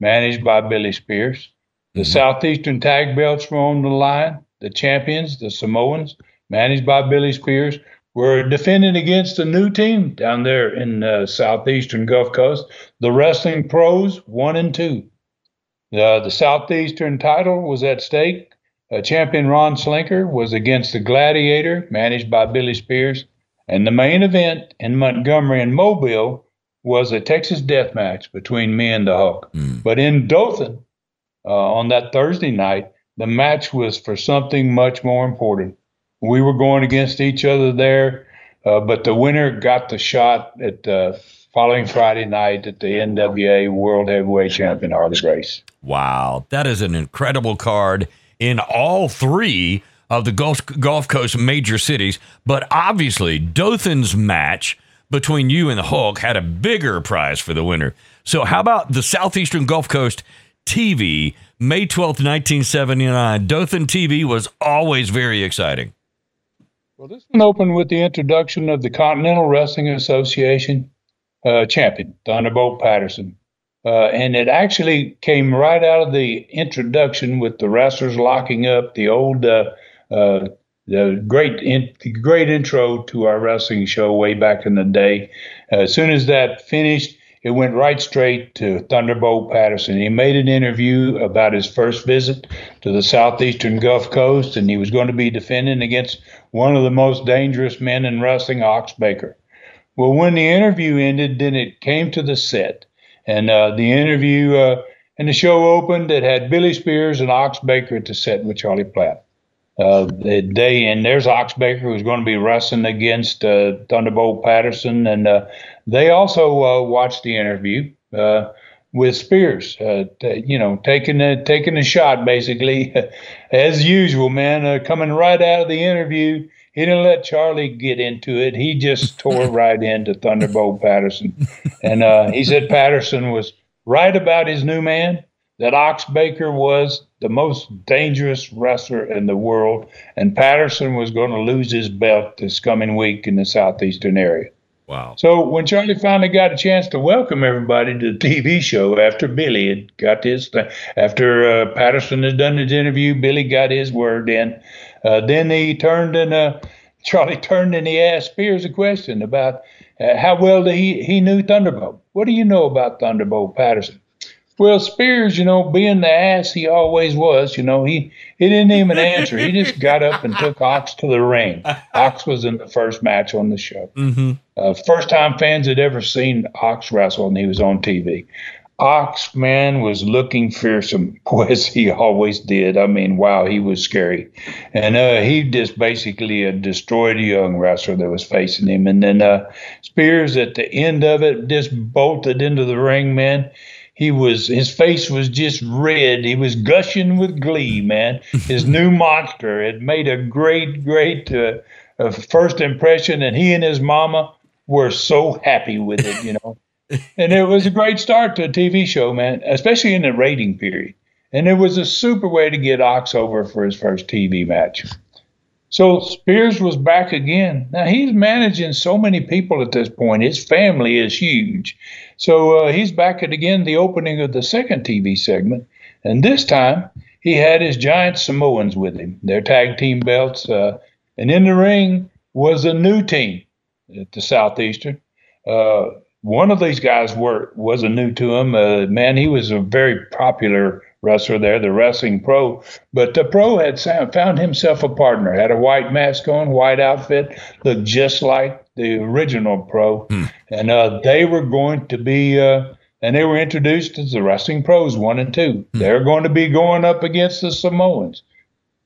managed by Billy Spears. The mm-hmm. Southeastern Tag Belts were on the line. The champions, the Samoans, managed by Billy Spears, we're defending against a new team down there in uh, southeastern Gulf Coast, the Wrestling Pros one and two. Uh, the southeastern title was at stake. Uh, champion Ron Slinker was against the Gladiator, managed by Billy Spears, and the main event in Montgomery and Mobile was a Texas death match between me and the Hulk. Mm. But in Dothan, uh, on that Thursday night, the match was for something much more important we were going against each other there, uh, but the winner got the shot at the following Friday night at the NWA World Heavyweight Champion Harley Race. Wow, that is an incredible card in all three of the Gulf, Gulf Coast major cities. But obviously, Dothan's match between you and the Hulk had a bigger prize for the winner. So, how about the Southeastern Gulf Coast TV, May 12th, 1979? Dothan TV was always very exciting. Well, this one opened with the introduction of the Continental Wrestling Association uh, champion, Thunderbolt Patterson. Uh, and it actually came right out of the introduction with the wrestlers locking up the old, uh, uh the great, in, great intro to our wrestling show way back in the day. as soon as that finished, it went right straight to Thunderbolt Patterson. He made an interview about his first visit to the southeastern Gulf Coast, and he was going to be defending against one of the most dangerous men in wrestling, Ox Baker. Well, when the interview ended, then it came to the set, and uh, the interview uh, and the show opened. It had Billy Spears and Ox Baker at the set with Charlie Platt. Uh, they and there's Ox Baker who's going to be wrestling against uh, Thunderbolt Patterson, and uh, they also uh, watched the interview with Spears. T- you know, taking a taking a shot basically, as usual, man. coming right out of the interview, he didn't let Charlie get into it. He just tore right into Thunderbolt Patterson, and he said Patterson was right about his new man that Ox Baker was the most dangerous wrestler in the world, and Patterson was going to lose his belt this coming week in the southeastern area. Wow. So when Charlie finally got a chance to welcome everybody to the TV show after Billy had got his, th- after uh, Patterson had done his interview, Billy got his word in. Uh, then he turned and uh, Charlie turned and he asked Spears a question about uh, how well he he knew Thunderbolt. What do you know about Thunderbolt Patterson? Well, Spears, you know, being the ass he always was, you know, he, he didn't even answer. He just got up and took Ox to the ring. Ox was in the first match on the show. Mm-hmm. Uh, first time fans had ever seen Ox wrestle, and he was on TV. Ox, man, was looking fearsome, as he always did. I mean, wow, he was scary. And uh, he just basically uh, destroyed a young wrestler that was facing him. And then uh, Spears, at the end of it, just bolted into the ring, man he was his face was just red. He was gushing with glee, man. His new monster had made a great, great uh, uh, first impression, and he and his mama were so happy with it, you know. And it was a great start to a TV show, man, especially in the rating period. And it was a super way to get Ox over for his first TV match. So Spears was back again. Now he's managing so many people at this point. His family is huge. So uh, he's back at again the opening of the second TV segment, and this time he had his giant Samoans with him, their tag team belts, uh, and in the ring was a new team at the Southeastern. Uh, one of these guys were was a new to him. Uh, man, he was a very popular wrestler there, the wrestling pro. But the pro had found himself a partner, had a white mask on, white outfit, looked just like the original pro, hmm. and uh, they were going to be uh, and they were introduced as the Wrestling Pros one and two. Hmm. They're going to be going up against the Samoans.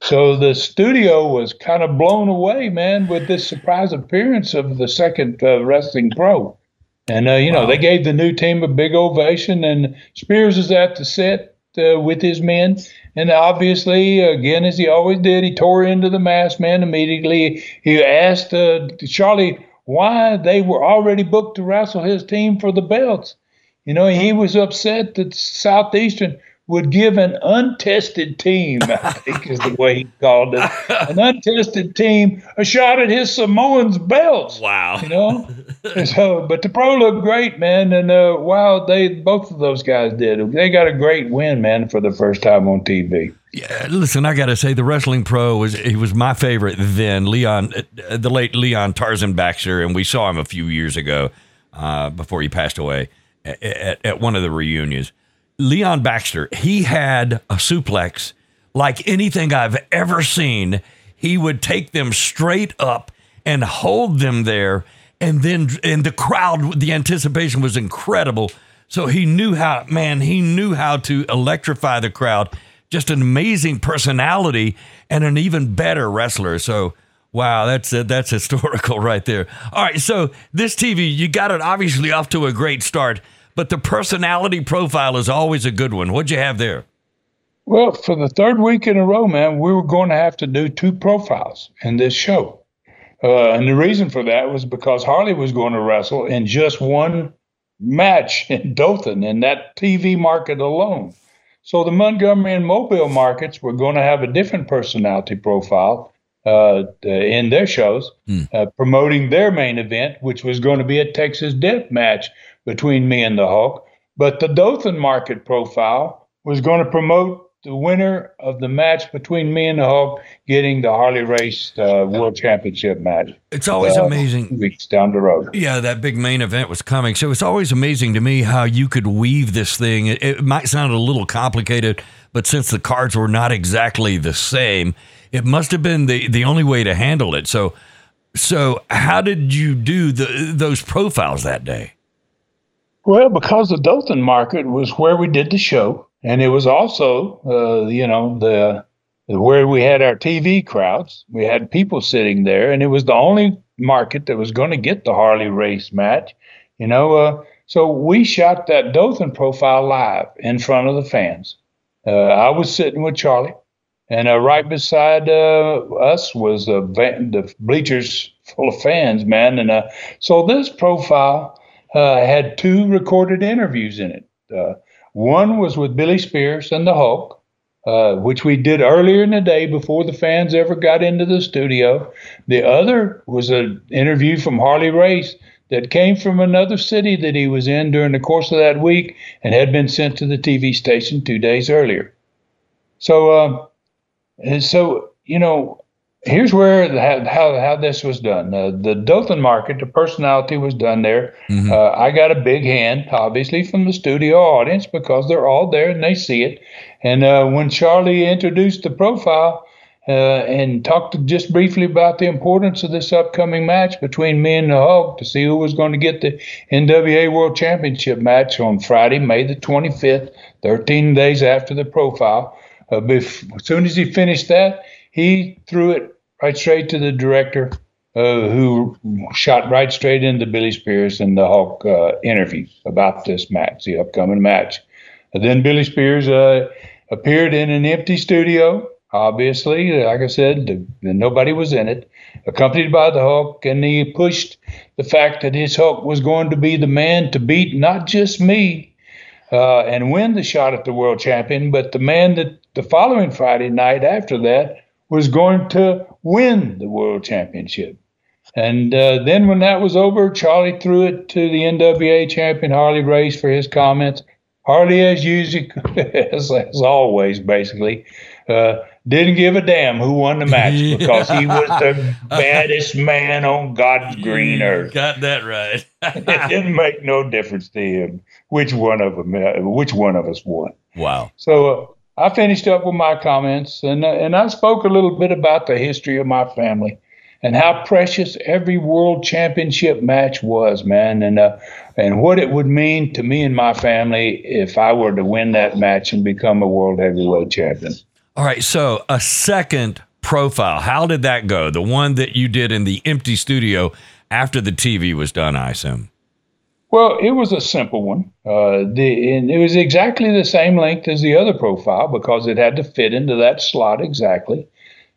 So the studio was kind of blown away, man, with this surprise appearance of the second uh, Wrestling Pro. And, uh, you wow. know, they gave the new team a big ovation, and Spears is at the set uh, with his men. And obviously, again, as he always did, he tore into the masked man immediately. He asked uh, Charlie why they were already booked to wrestle his team for the belts. You know, he was upset that Southeastern would give an untested team, I think is the way he called it, an untested team a shot at his Samoans belts. Wow. You know? so, but the pro looked great, man. And uh, wow, they both of those guys did. They got a great win, man, for the first time on TV. Yeah, listen, I got to say, the wrestling pro was he was my favorite then. Leon, uh, the late Leon Tarzan Baxter, and we saw him a few years ago uh, before he passed away at, at, at one of the reunions. Leon Baxter, he had a suplex like anything I've ever seen. He would take them straight up and hold them there. And then, and the crowd, the anticipation was incredible. So he knew how, man, he knew how to electrify the crowd. Just an amazing personality and an even better wrestler. So, wow, that's uh, that's historical right there. All right, so this TV, you got it obviously off to a great start but the personality profile is always a good one. What'd you have there? Well, for the third week in a row, man, we were going to have to do two profiles in this show. Uh, and the reason for that was because Harley was going to wrestle in just one match in Dothan in that TV market alone. So the Montgomery and Mobile markets were going to have a different personality profile uh, in their shows, mm. uh, promoting their main event, which was going to be a Texas Death Match between me and the Hulk. But the Dothan market profile was going to promote the winner of the match between me and the Hulk getting the Harley Race uh, World Championship match. It's always uh, amazing. Weeks down the road. Yeah, that big main event was coming. So it's always amazing to me how you could weave this thing. It, it might sound a little complicated, but since the cards were not exactly the same, it must have been the, the only way to handle it. So, so how did you do the, those profiles that day? Well, because the Dothan market was where we did the show, and it was also, uh, you know, the where we had our TV crowds. We had people sitting there, and it was the only market that was going to get the Harley Race match. You know, uh, so we shot that Dothan profile live in front of the fans. Uh, I was sitting with Charlie, and uh, right beside uh, us was the, the bleachers full of fans, man. And uh, so this profile had two recorded interviews in it. Uh, one was with Billy Spears and the Hulk, uh, which we did earlier in the day before the fans ever got into the studio. The other was an interview from Harley Race that came from another city that he was in during the course of that week and had been sent to the TV station two days earlier. So, um, so you know, here's where the, how how this was done. Uh, the Dothan market, the personality was done there. Mm-hmm. Uh, I got a big hand, obviously, from the studio audience because they're all there and they see it. And uh, when Charlie introduced the profile uh, and talked just briefly about the importance of this upcoming match between me and the Hulk to see who was going to get the NWA World Championship match on Friday, May the 25th, 13 days after the profile. Uh, bef- as soon as he finished that, he threw it right straight to the director, uh, who shot right straight into Billy Spears and the Hulk uh, interview about this match, the upcoming match. And then Billy Spears uh, appeared in an empty studio. Obviously, like I said, the, the, nobody was in it, accompanied by the Hulk, and he pushed the fact that his Hulk was going to be the man to beat not just me uh, and win the shot at the world champion, but the man that the following Friday night after that was going to win the world championship. And uh, then when that was over, Charlie threw it to the NWA champion Harley Race for his comments. Harley, as usual, as, as always, basically, uh, didn't give a damn who won the match because he was the baddest man on God's green earth. Got that right. it didn't make no difference to him which one of them, uh, which one of us won. Wow. So uh, I finished up with my comments and, and I spoke a little bit about the history of my family and how precious every world championship match was, man, and uh, and what it would mean to me and my family if I were to win that match and become a world heavyweight champion. All right, so a second profile. How did that go? The one that you did in the empty studio after the TV was done, I assume. Well, it was a simple one. Uh, the and it was exactly the same length as the other profile because it had to fit into that slot exactly.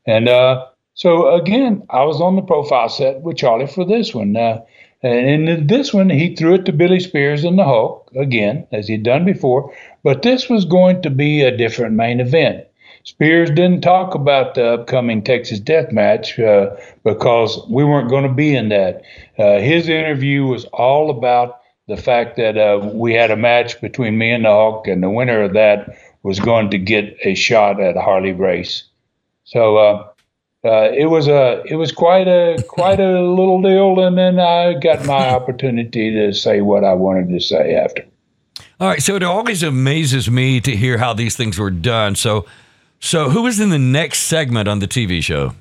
And uh, so again, I was on the profile set with Charlie for this one. Uh, and in this one, he threw it to Billy Spears and the Hulk again, as he'd done before. But this was going to be a different main event. Spears didn't talk about the upcoming Texas Death Match uh, because we weren't going to be in that. Uh, his interview was all about the fact that uh, we had a match between me and the Hulk, and the winner of that was going to get a shot at Harley Race. So uh, uh, it was a it was quite a quite a little deal, and then I got my opportunity to say what I wanted to say after. All right, so it always amazes me to hear how these things were done. So, so who was in the next segment on the TV show?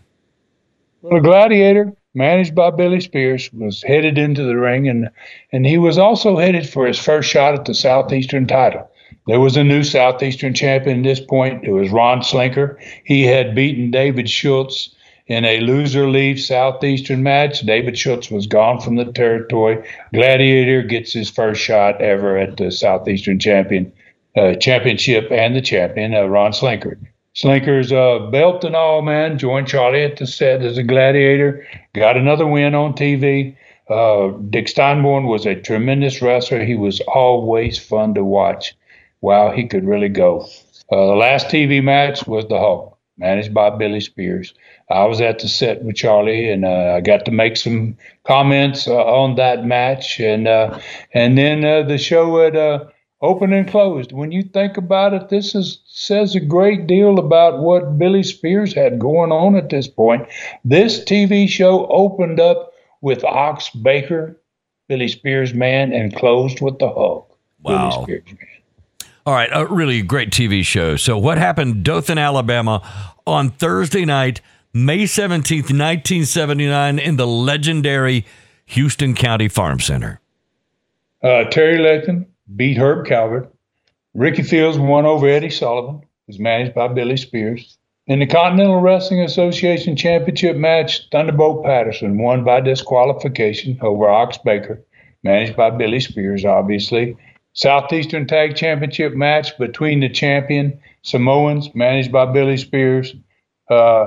Well, the Gladiator, managed by Billy Spears, was headed into the ring, and and he was also headed for his first shot at the Southeastern title. There was a new Southeastern champion at this point. It was Ron Slinker. He had beaten David Schultz in a loser leaves Southeastern match. David Schultz was gone from the territory. Gladiator gets his first shot ever at the Southeastern champion uh, championship and the champion, uh, Ron Slinker. Slinker's uh, belt and all, man, joined Charlie at the set as a gladiator, got another win on TV. Uh, Dick Steinborn was a tremendous wrestler. He was always fun to watch wow, he could really go. Uh, the last TV match was the Hulk, managed by Billy Spears. I was at the set with Charlie, and uh, I got to make some comments uh, on that match, and uh, and then uh, the show had opened and closed. When you think about it, this is says a great deal about what Billy Spears had going on at this point. This TV show opened up with Ox Baker, Billy Spears' man, and closed with the Hulk. Wow. Billy Spears' man. All right, a really great TV show. So, what happened Dothan, Alabama on Thursday night, May 17th, 1979, in the legendary Houston County Farm Center? Uh, Terry Letton beat Herb Calvert. Ricky Fields won over Eddie Sullivan, was managed by Billy Spears. In the Continental Wrestling Association Championship match, Thunderbolt Patterson won by disqualification over Ox Baker, managed by Billy Spears, obviously. Southeastern Tag Championship match between the champion Samoans, managed by Billy Spears, uh,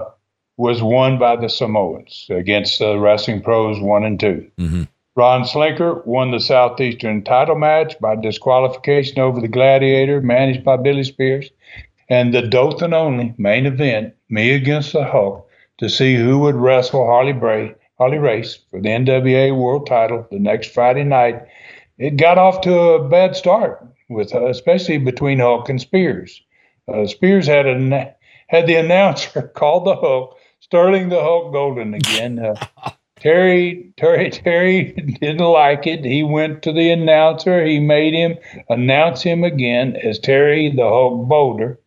was won by the Samoans against the Wrestling Pros 1 and 2. Mm-hmm. Ron Slinker won the Southeastern title match by disqualification over the Gladiator, managed by Billy Spears. And the Dothan only main event, me against the Hulk, to see who would wrestle Harley Bray, Harley Race for the NWA World Title the next Friday night it got off to a bad start with uh, especially between Hulk and Spears. Uh, Spears had a had the announcer called the Hulk Sterling the Hulk Golden again. Uh, Terry Terry Terry didn't like it. He went to the announcer. He made him announce him again as Terry the Hulk Boulder.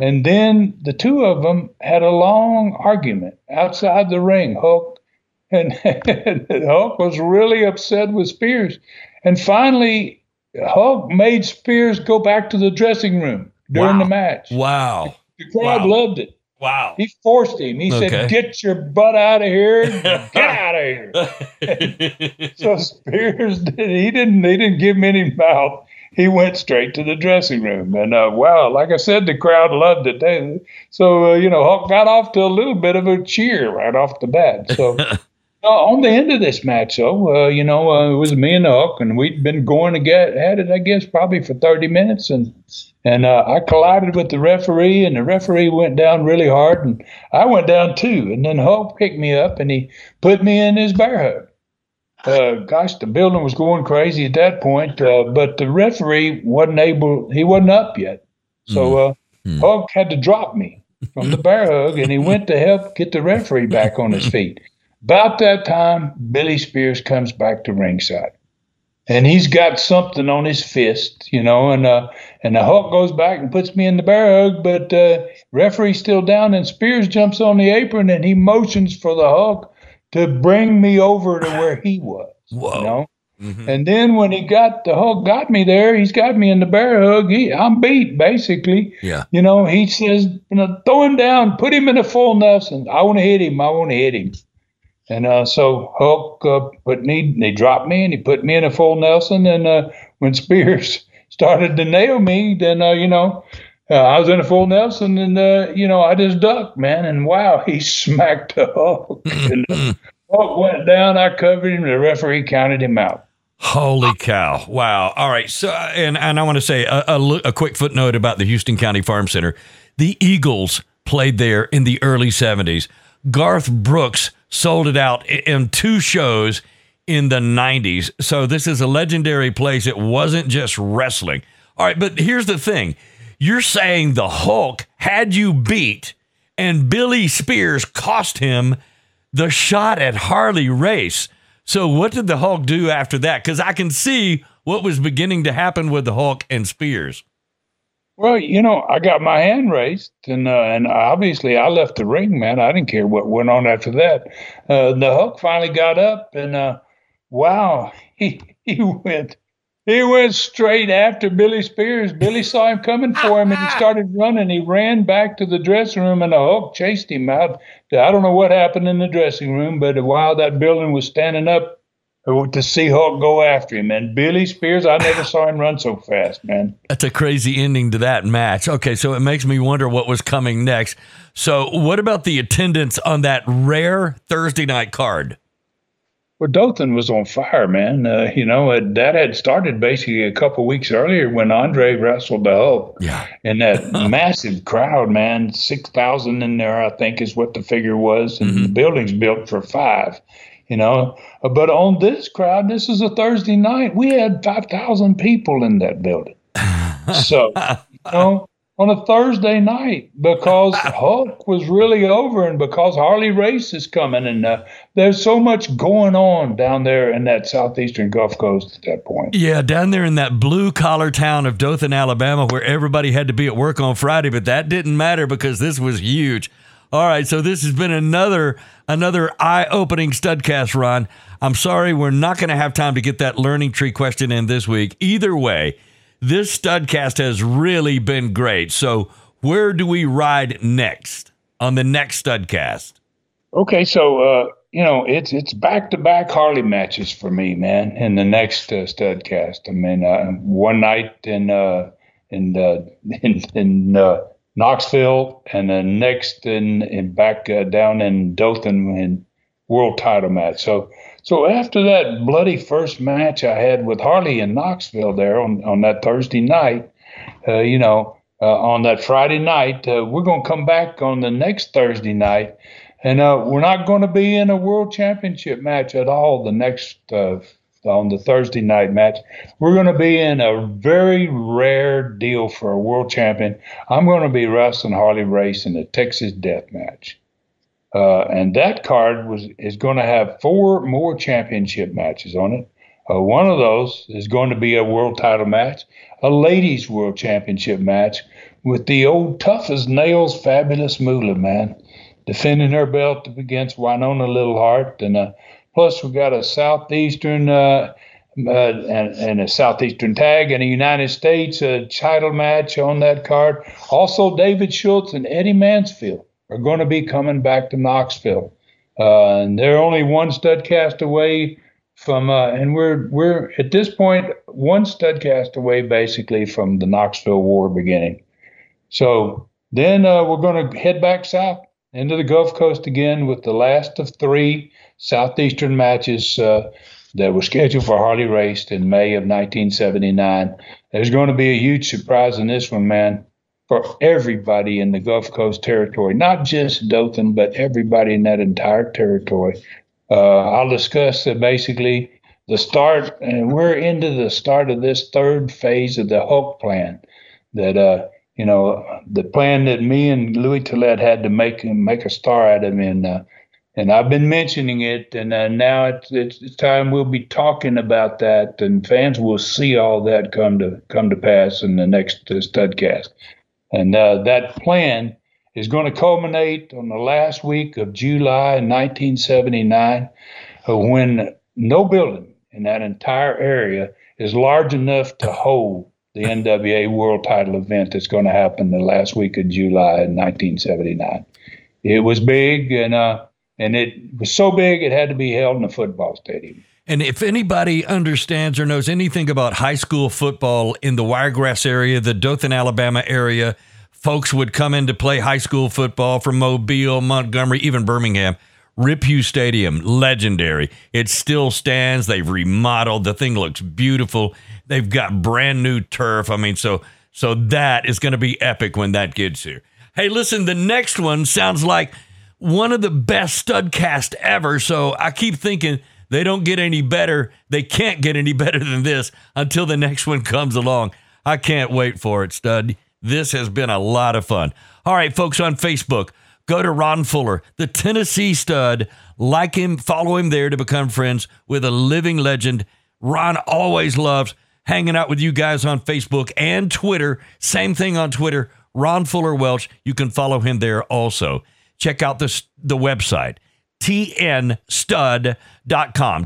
And then the two of them had a long argument outside the ring. Hulk and, Hulk was really upset with Spears. And finally, Hulk made Spears go back to the dressing room during wow. the match. Wow. The crowd wow. loved it. Wow. He forced him. He okay. said, Get your butt out of here. Get out of here. so Spears did he didn't he didn't give him any mouth. He went straight to the dressing room. And uh, wow, like I said, the crowd loved it. They, so uh, you know, Hulk got off to a little bit of a cheer right off the bat. So Uh, on the end of this match, though, uh, you know, uh, it was me and Hulk, and we'd been going to get at it, I guess, probably for 30 minutes, and and uh, I collided with the referee, and the referee went down really hard, and I went down too, and then Hulk picked me up, and he put me in his bear hug. Uh, gosh, the building was going crazy at that point, uh, but the referee wasn't able, he wasn't up yet, so mm. Hulk had to drop me from the bear hug, and he went to help get the referee back on his feet. About that time, Billy Spears comes back to ringside. And he's got something on his fist, you know, and uh, and the Hulk goes back and puts me in the bear hug, but uh, referee's still down, and Spears jumps on the apron and he motions for the Hulk to bring me over to where he was. Whoa. You know? Mm-hmm. And then when he got the Hulk got me there, he's got me in the bear hug. He, I'm beat basically. Yeah. You know, he says, you know, throw him down, put him in a full Nelson. I want to hit him. I want to hit him. And uh, so Hulk uh, put me, he dropped me and he put me in a full Nelson. And uh, when Spears started to nail me, then uh, you know, uh, I was in a full Nelson, and uh, you know, I just ducked, man. And wow, he smacked the Hulk. and, Hulk went down. I covered him. The referee counted him out. Holy cow! Wow. All right. So, and and I want to say a, a, a, quick footnote about the Houston County Farm Center. The Eagles played there in the early '70s. Garth Brooks sold it out in two shows in the '90s. So this is a legendary place. It wasn't just wrestling. All right, but here's the thing: you're saying the Hulk had you beat, and Billy Spears cost him the shot at Harley Race. So what did the Hulk do after that? Because I can see what was beginning to happen with the Hulk and Spears. Well, you know, I got my hand raised, and uh, and obviously I left the ring, man. I didn't care what went on after that. Uh, the Hulk finally got up, and uh, wow, he he went he went straight after Billy Spears. Billy saw him coming for him, and he started running. He ran back to the dressing room, and the Hulk chased him out. I don't know what happened in the dressing room, but while that building was standing up to see Hulk go after him, and Billy Spears, I never saw him run so fast, man. That's a crazy ending to that match. Okay, so it makes me wonder what was coming next. So, what about the attendance on that rare Thursday night card? Well, Dothan was on fire, man. Uh, you know, it, that had started basically a couple weeks earlier when Andre wrestled the Hulk. Yeah. And that massive crowd, man, 6,000 in there, I think is what the figure was. And mm-hmm. the building's built for five, you know. But on this crowd, this is a Thursday night, we had 5,000 people in that building. so, you know, on a Thursday night because Hulk was really over and because Harley Race is coming and uh, there's so much going on down there in that southeastern Gulf Coast at that point. Yeah, down there in that blue collar town of Dothan, Alabama, where everybody had to be at work on Friday, but that didn't matter because this was huge. All right, so this has been another another eye-opening studcast, Ron. I'm sorry we're not going to have time to get that learning tree question in this week. Either way, this studcast has really been great. So, where do we ride next on the next studcast? Okay, so uh, you know it's it's back to back Harley matches for me, man. In the next uh, studcast, I mean, uh, one night in uh, in uh, in, in uh, Knoxville, and then next in, in back uh, down in Dothan in world title match. So so after that bloody first match I had with Harley in Knoxville there on, on that Thursday night, uh, you know, uh, on that Friday night, uh, we're going to come back on the next Thursday night, and uh, we're not going to be in a world championship match at all. The next uh, on the Thursday night match, we're going to be in a very rare deal for a world champion. I'm going to be wrestling Harley Race in the Texas Death Match. Uh, and that card was is going to have four more championship matches on it. Uh, one of those is going to be a world title match, a ladies' world championship match with the old tough as nails fabulous Moolah man defending her belt against Winona Little Heart, and uh, plus we've got a southeastern uh, uh, and, and, a southeastern tag and a United States uh, title match on that card. Also, David Schultz and Eddie Mansfield are going to be coming back to Knoxville. Uh, and they're only one stud cast away from, uh, and we're we're at this point one stud cast away basically from the Knoxville War beginning. So then uh, we're going to head back south into the Gulf Coast again with the last of three southeastern matches uh, that were scheduled for Harley Race in May of 1979. There's going to be a huge surprise in this one, man for everybody in the Gulf Coast territory, not just Dothan, but everybody in that entire territory. Uh, I'll discuss uh, basically the start, and we're into the start of this third phase of the Hulk plan. That uh, you know, the plan that me and Louis Tillet had to make make a star out of him, and uh, and I've been mentioning it, and uh, now it's, it's, it's time we'll be talking about that, and fans will see all that come to come to pass in the next uh, Studcast. And uh, that plan is going to culminate on the last week of July 1979 uh, when no building in that entire area is large enough to hold the NWA World Title event that's going to happen the last week of July in 1979. It was big, and uh, and it was so big it had to be held in a football stadium. And if anybody understands or knows anything about high school football in the Wiregrass area, the Dothan, Alabama area, folks would come in to play high school football from Mobile, Montgomery, even Birmingham. Rip Hewes Stadium, legendary. It still stands. They've remodeled. The thing looks beautiful. They've got brand new turf. I mean, so so that is going to be epic when that gets here. Hey, listen, the next one sounds like one of the best studcast ever. So I keep thinking they don't get any better. They can't get any better than this until the next one comes along. I can't wait for it, stud. This has been a lot of fun. All right, folks on Facebook, go to Ron Fuller, the Tennessee stud. Like him, follow him there to become friends with a living legend. Ron always loves hanging out with you guys on Facebook and Twitter. Same thing on Twitter, Ron Fuller Welch. You can follow him there also. Check out the, the website, tnstud.com.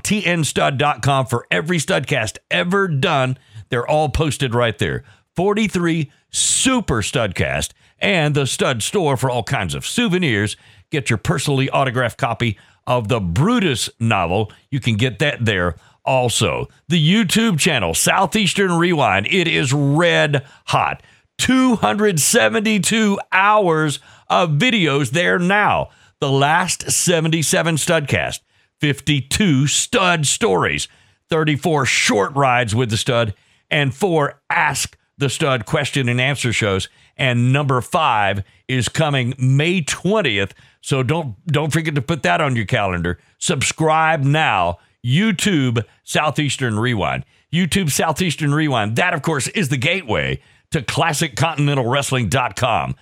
tnstud.com for every studcast ever done. They're all posted right there. 43 Super Studcast and the Stud Store for all kinds of souvenirs. Get your personally autographed copy of the Brutus novel. You can get that there also. The YouTube channel, Southeastern Rewind, it is red hot. 272 hours of videos there now. The last 77 Studcast, 52 stud stories, 34 short rides with the stud, and four Ask the Stud question and answer shows. And number five is coming May 20th. So don't don't forget to put that on your calendar. Subscribe now. YouTube Southeastern Rewind. YouTube Southeastern Rewind. That, of course, is the gateway to ClassicContinentalWrestling.com,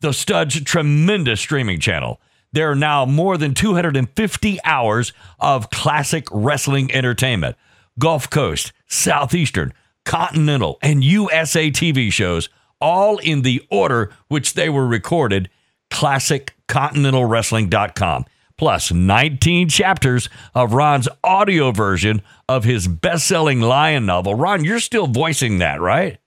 the Stud's tremendous streaming channel. There are now more than 250 hours of classic wrestling entertainment. Gulf Coast, Southeastern, Continental, and USA TV shows, all in the order which they were recorded. ClassicContinentalWrestling.com. Plus 19 chapters of Ron's audio version of his best selling Lion novel. Ron, you're still voicing that, right?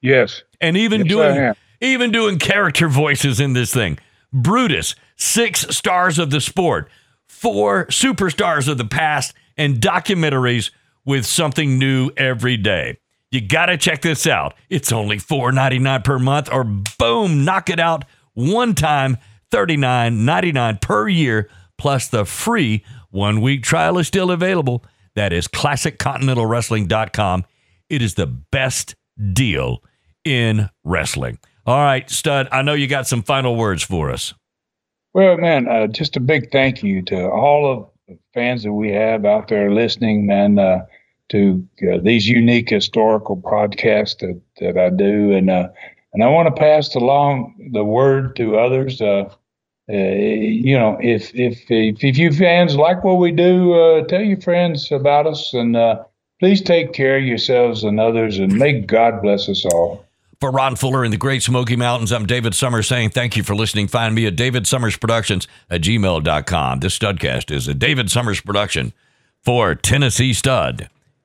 Yes. And even Yes, doing even doing character voices in this thing. Brutus, six stars of the sport, four superstars of the past, and documentaries with something new every day. You got to check this out. It's only $4.99 per month, or boom, knock it out one time, $39.99 per year, plus the free one week trial is still available. That is ClassicContinentalWrestling.com. It is the best deal in wrestling. All right, Stud, I know you got some final words for us. Well, man, uh, just a big thank you to all of the fans that we have out there listening, man, uh, to uh, these unique historical podcasts that, that I do. And, uh, and I want to pass along the word to others. Uh, uh, you know, if, if, if, if you fans like what we do, uh, tell your friends about us and uh, please take care of yourselves and others and may God bless us all. For Ron Fuller in the Great Smoky Mountains, I'm David Summers saying thank you for listening. Find me at David Summers Productions at gmail.com. This studcast is a David Summers production for Tennessee Stud,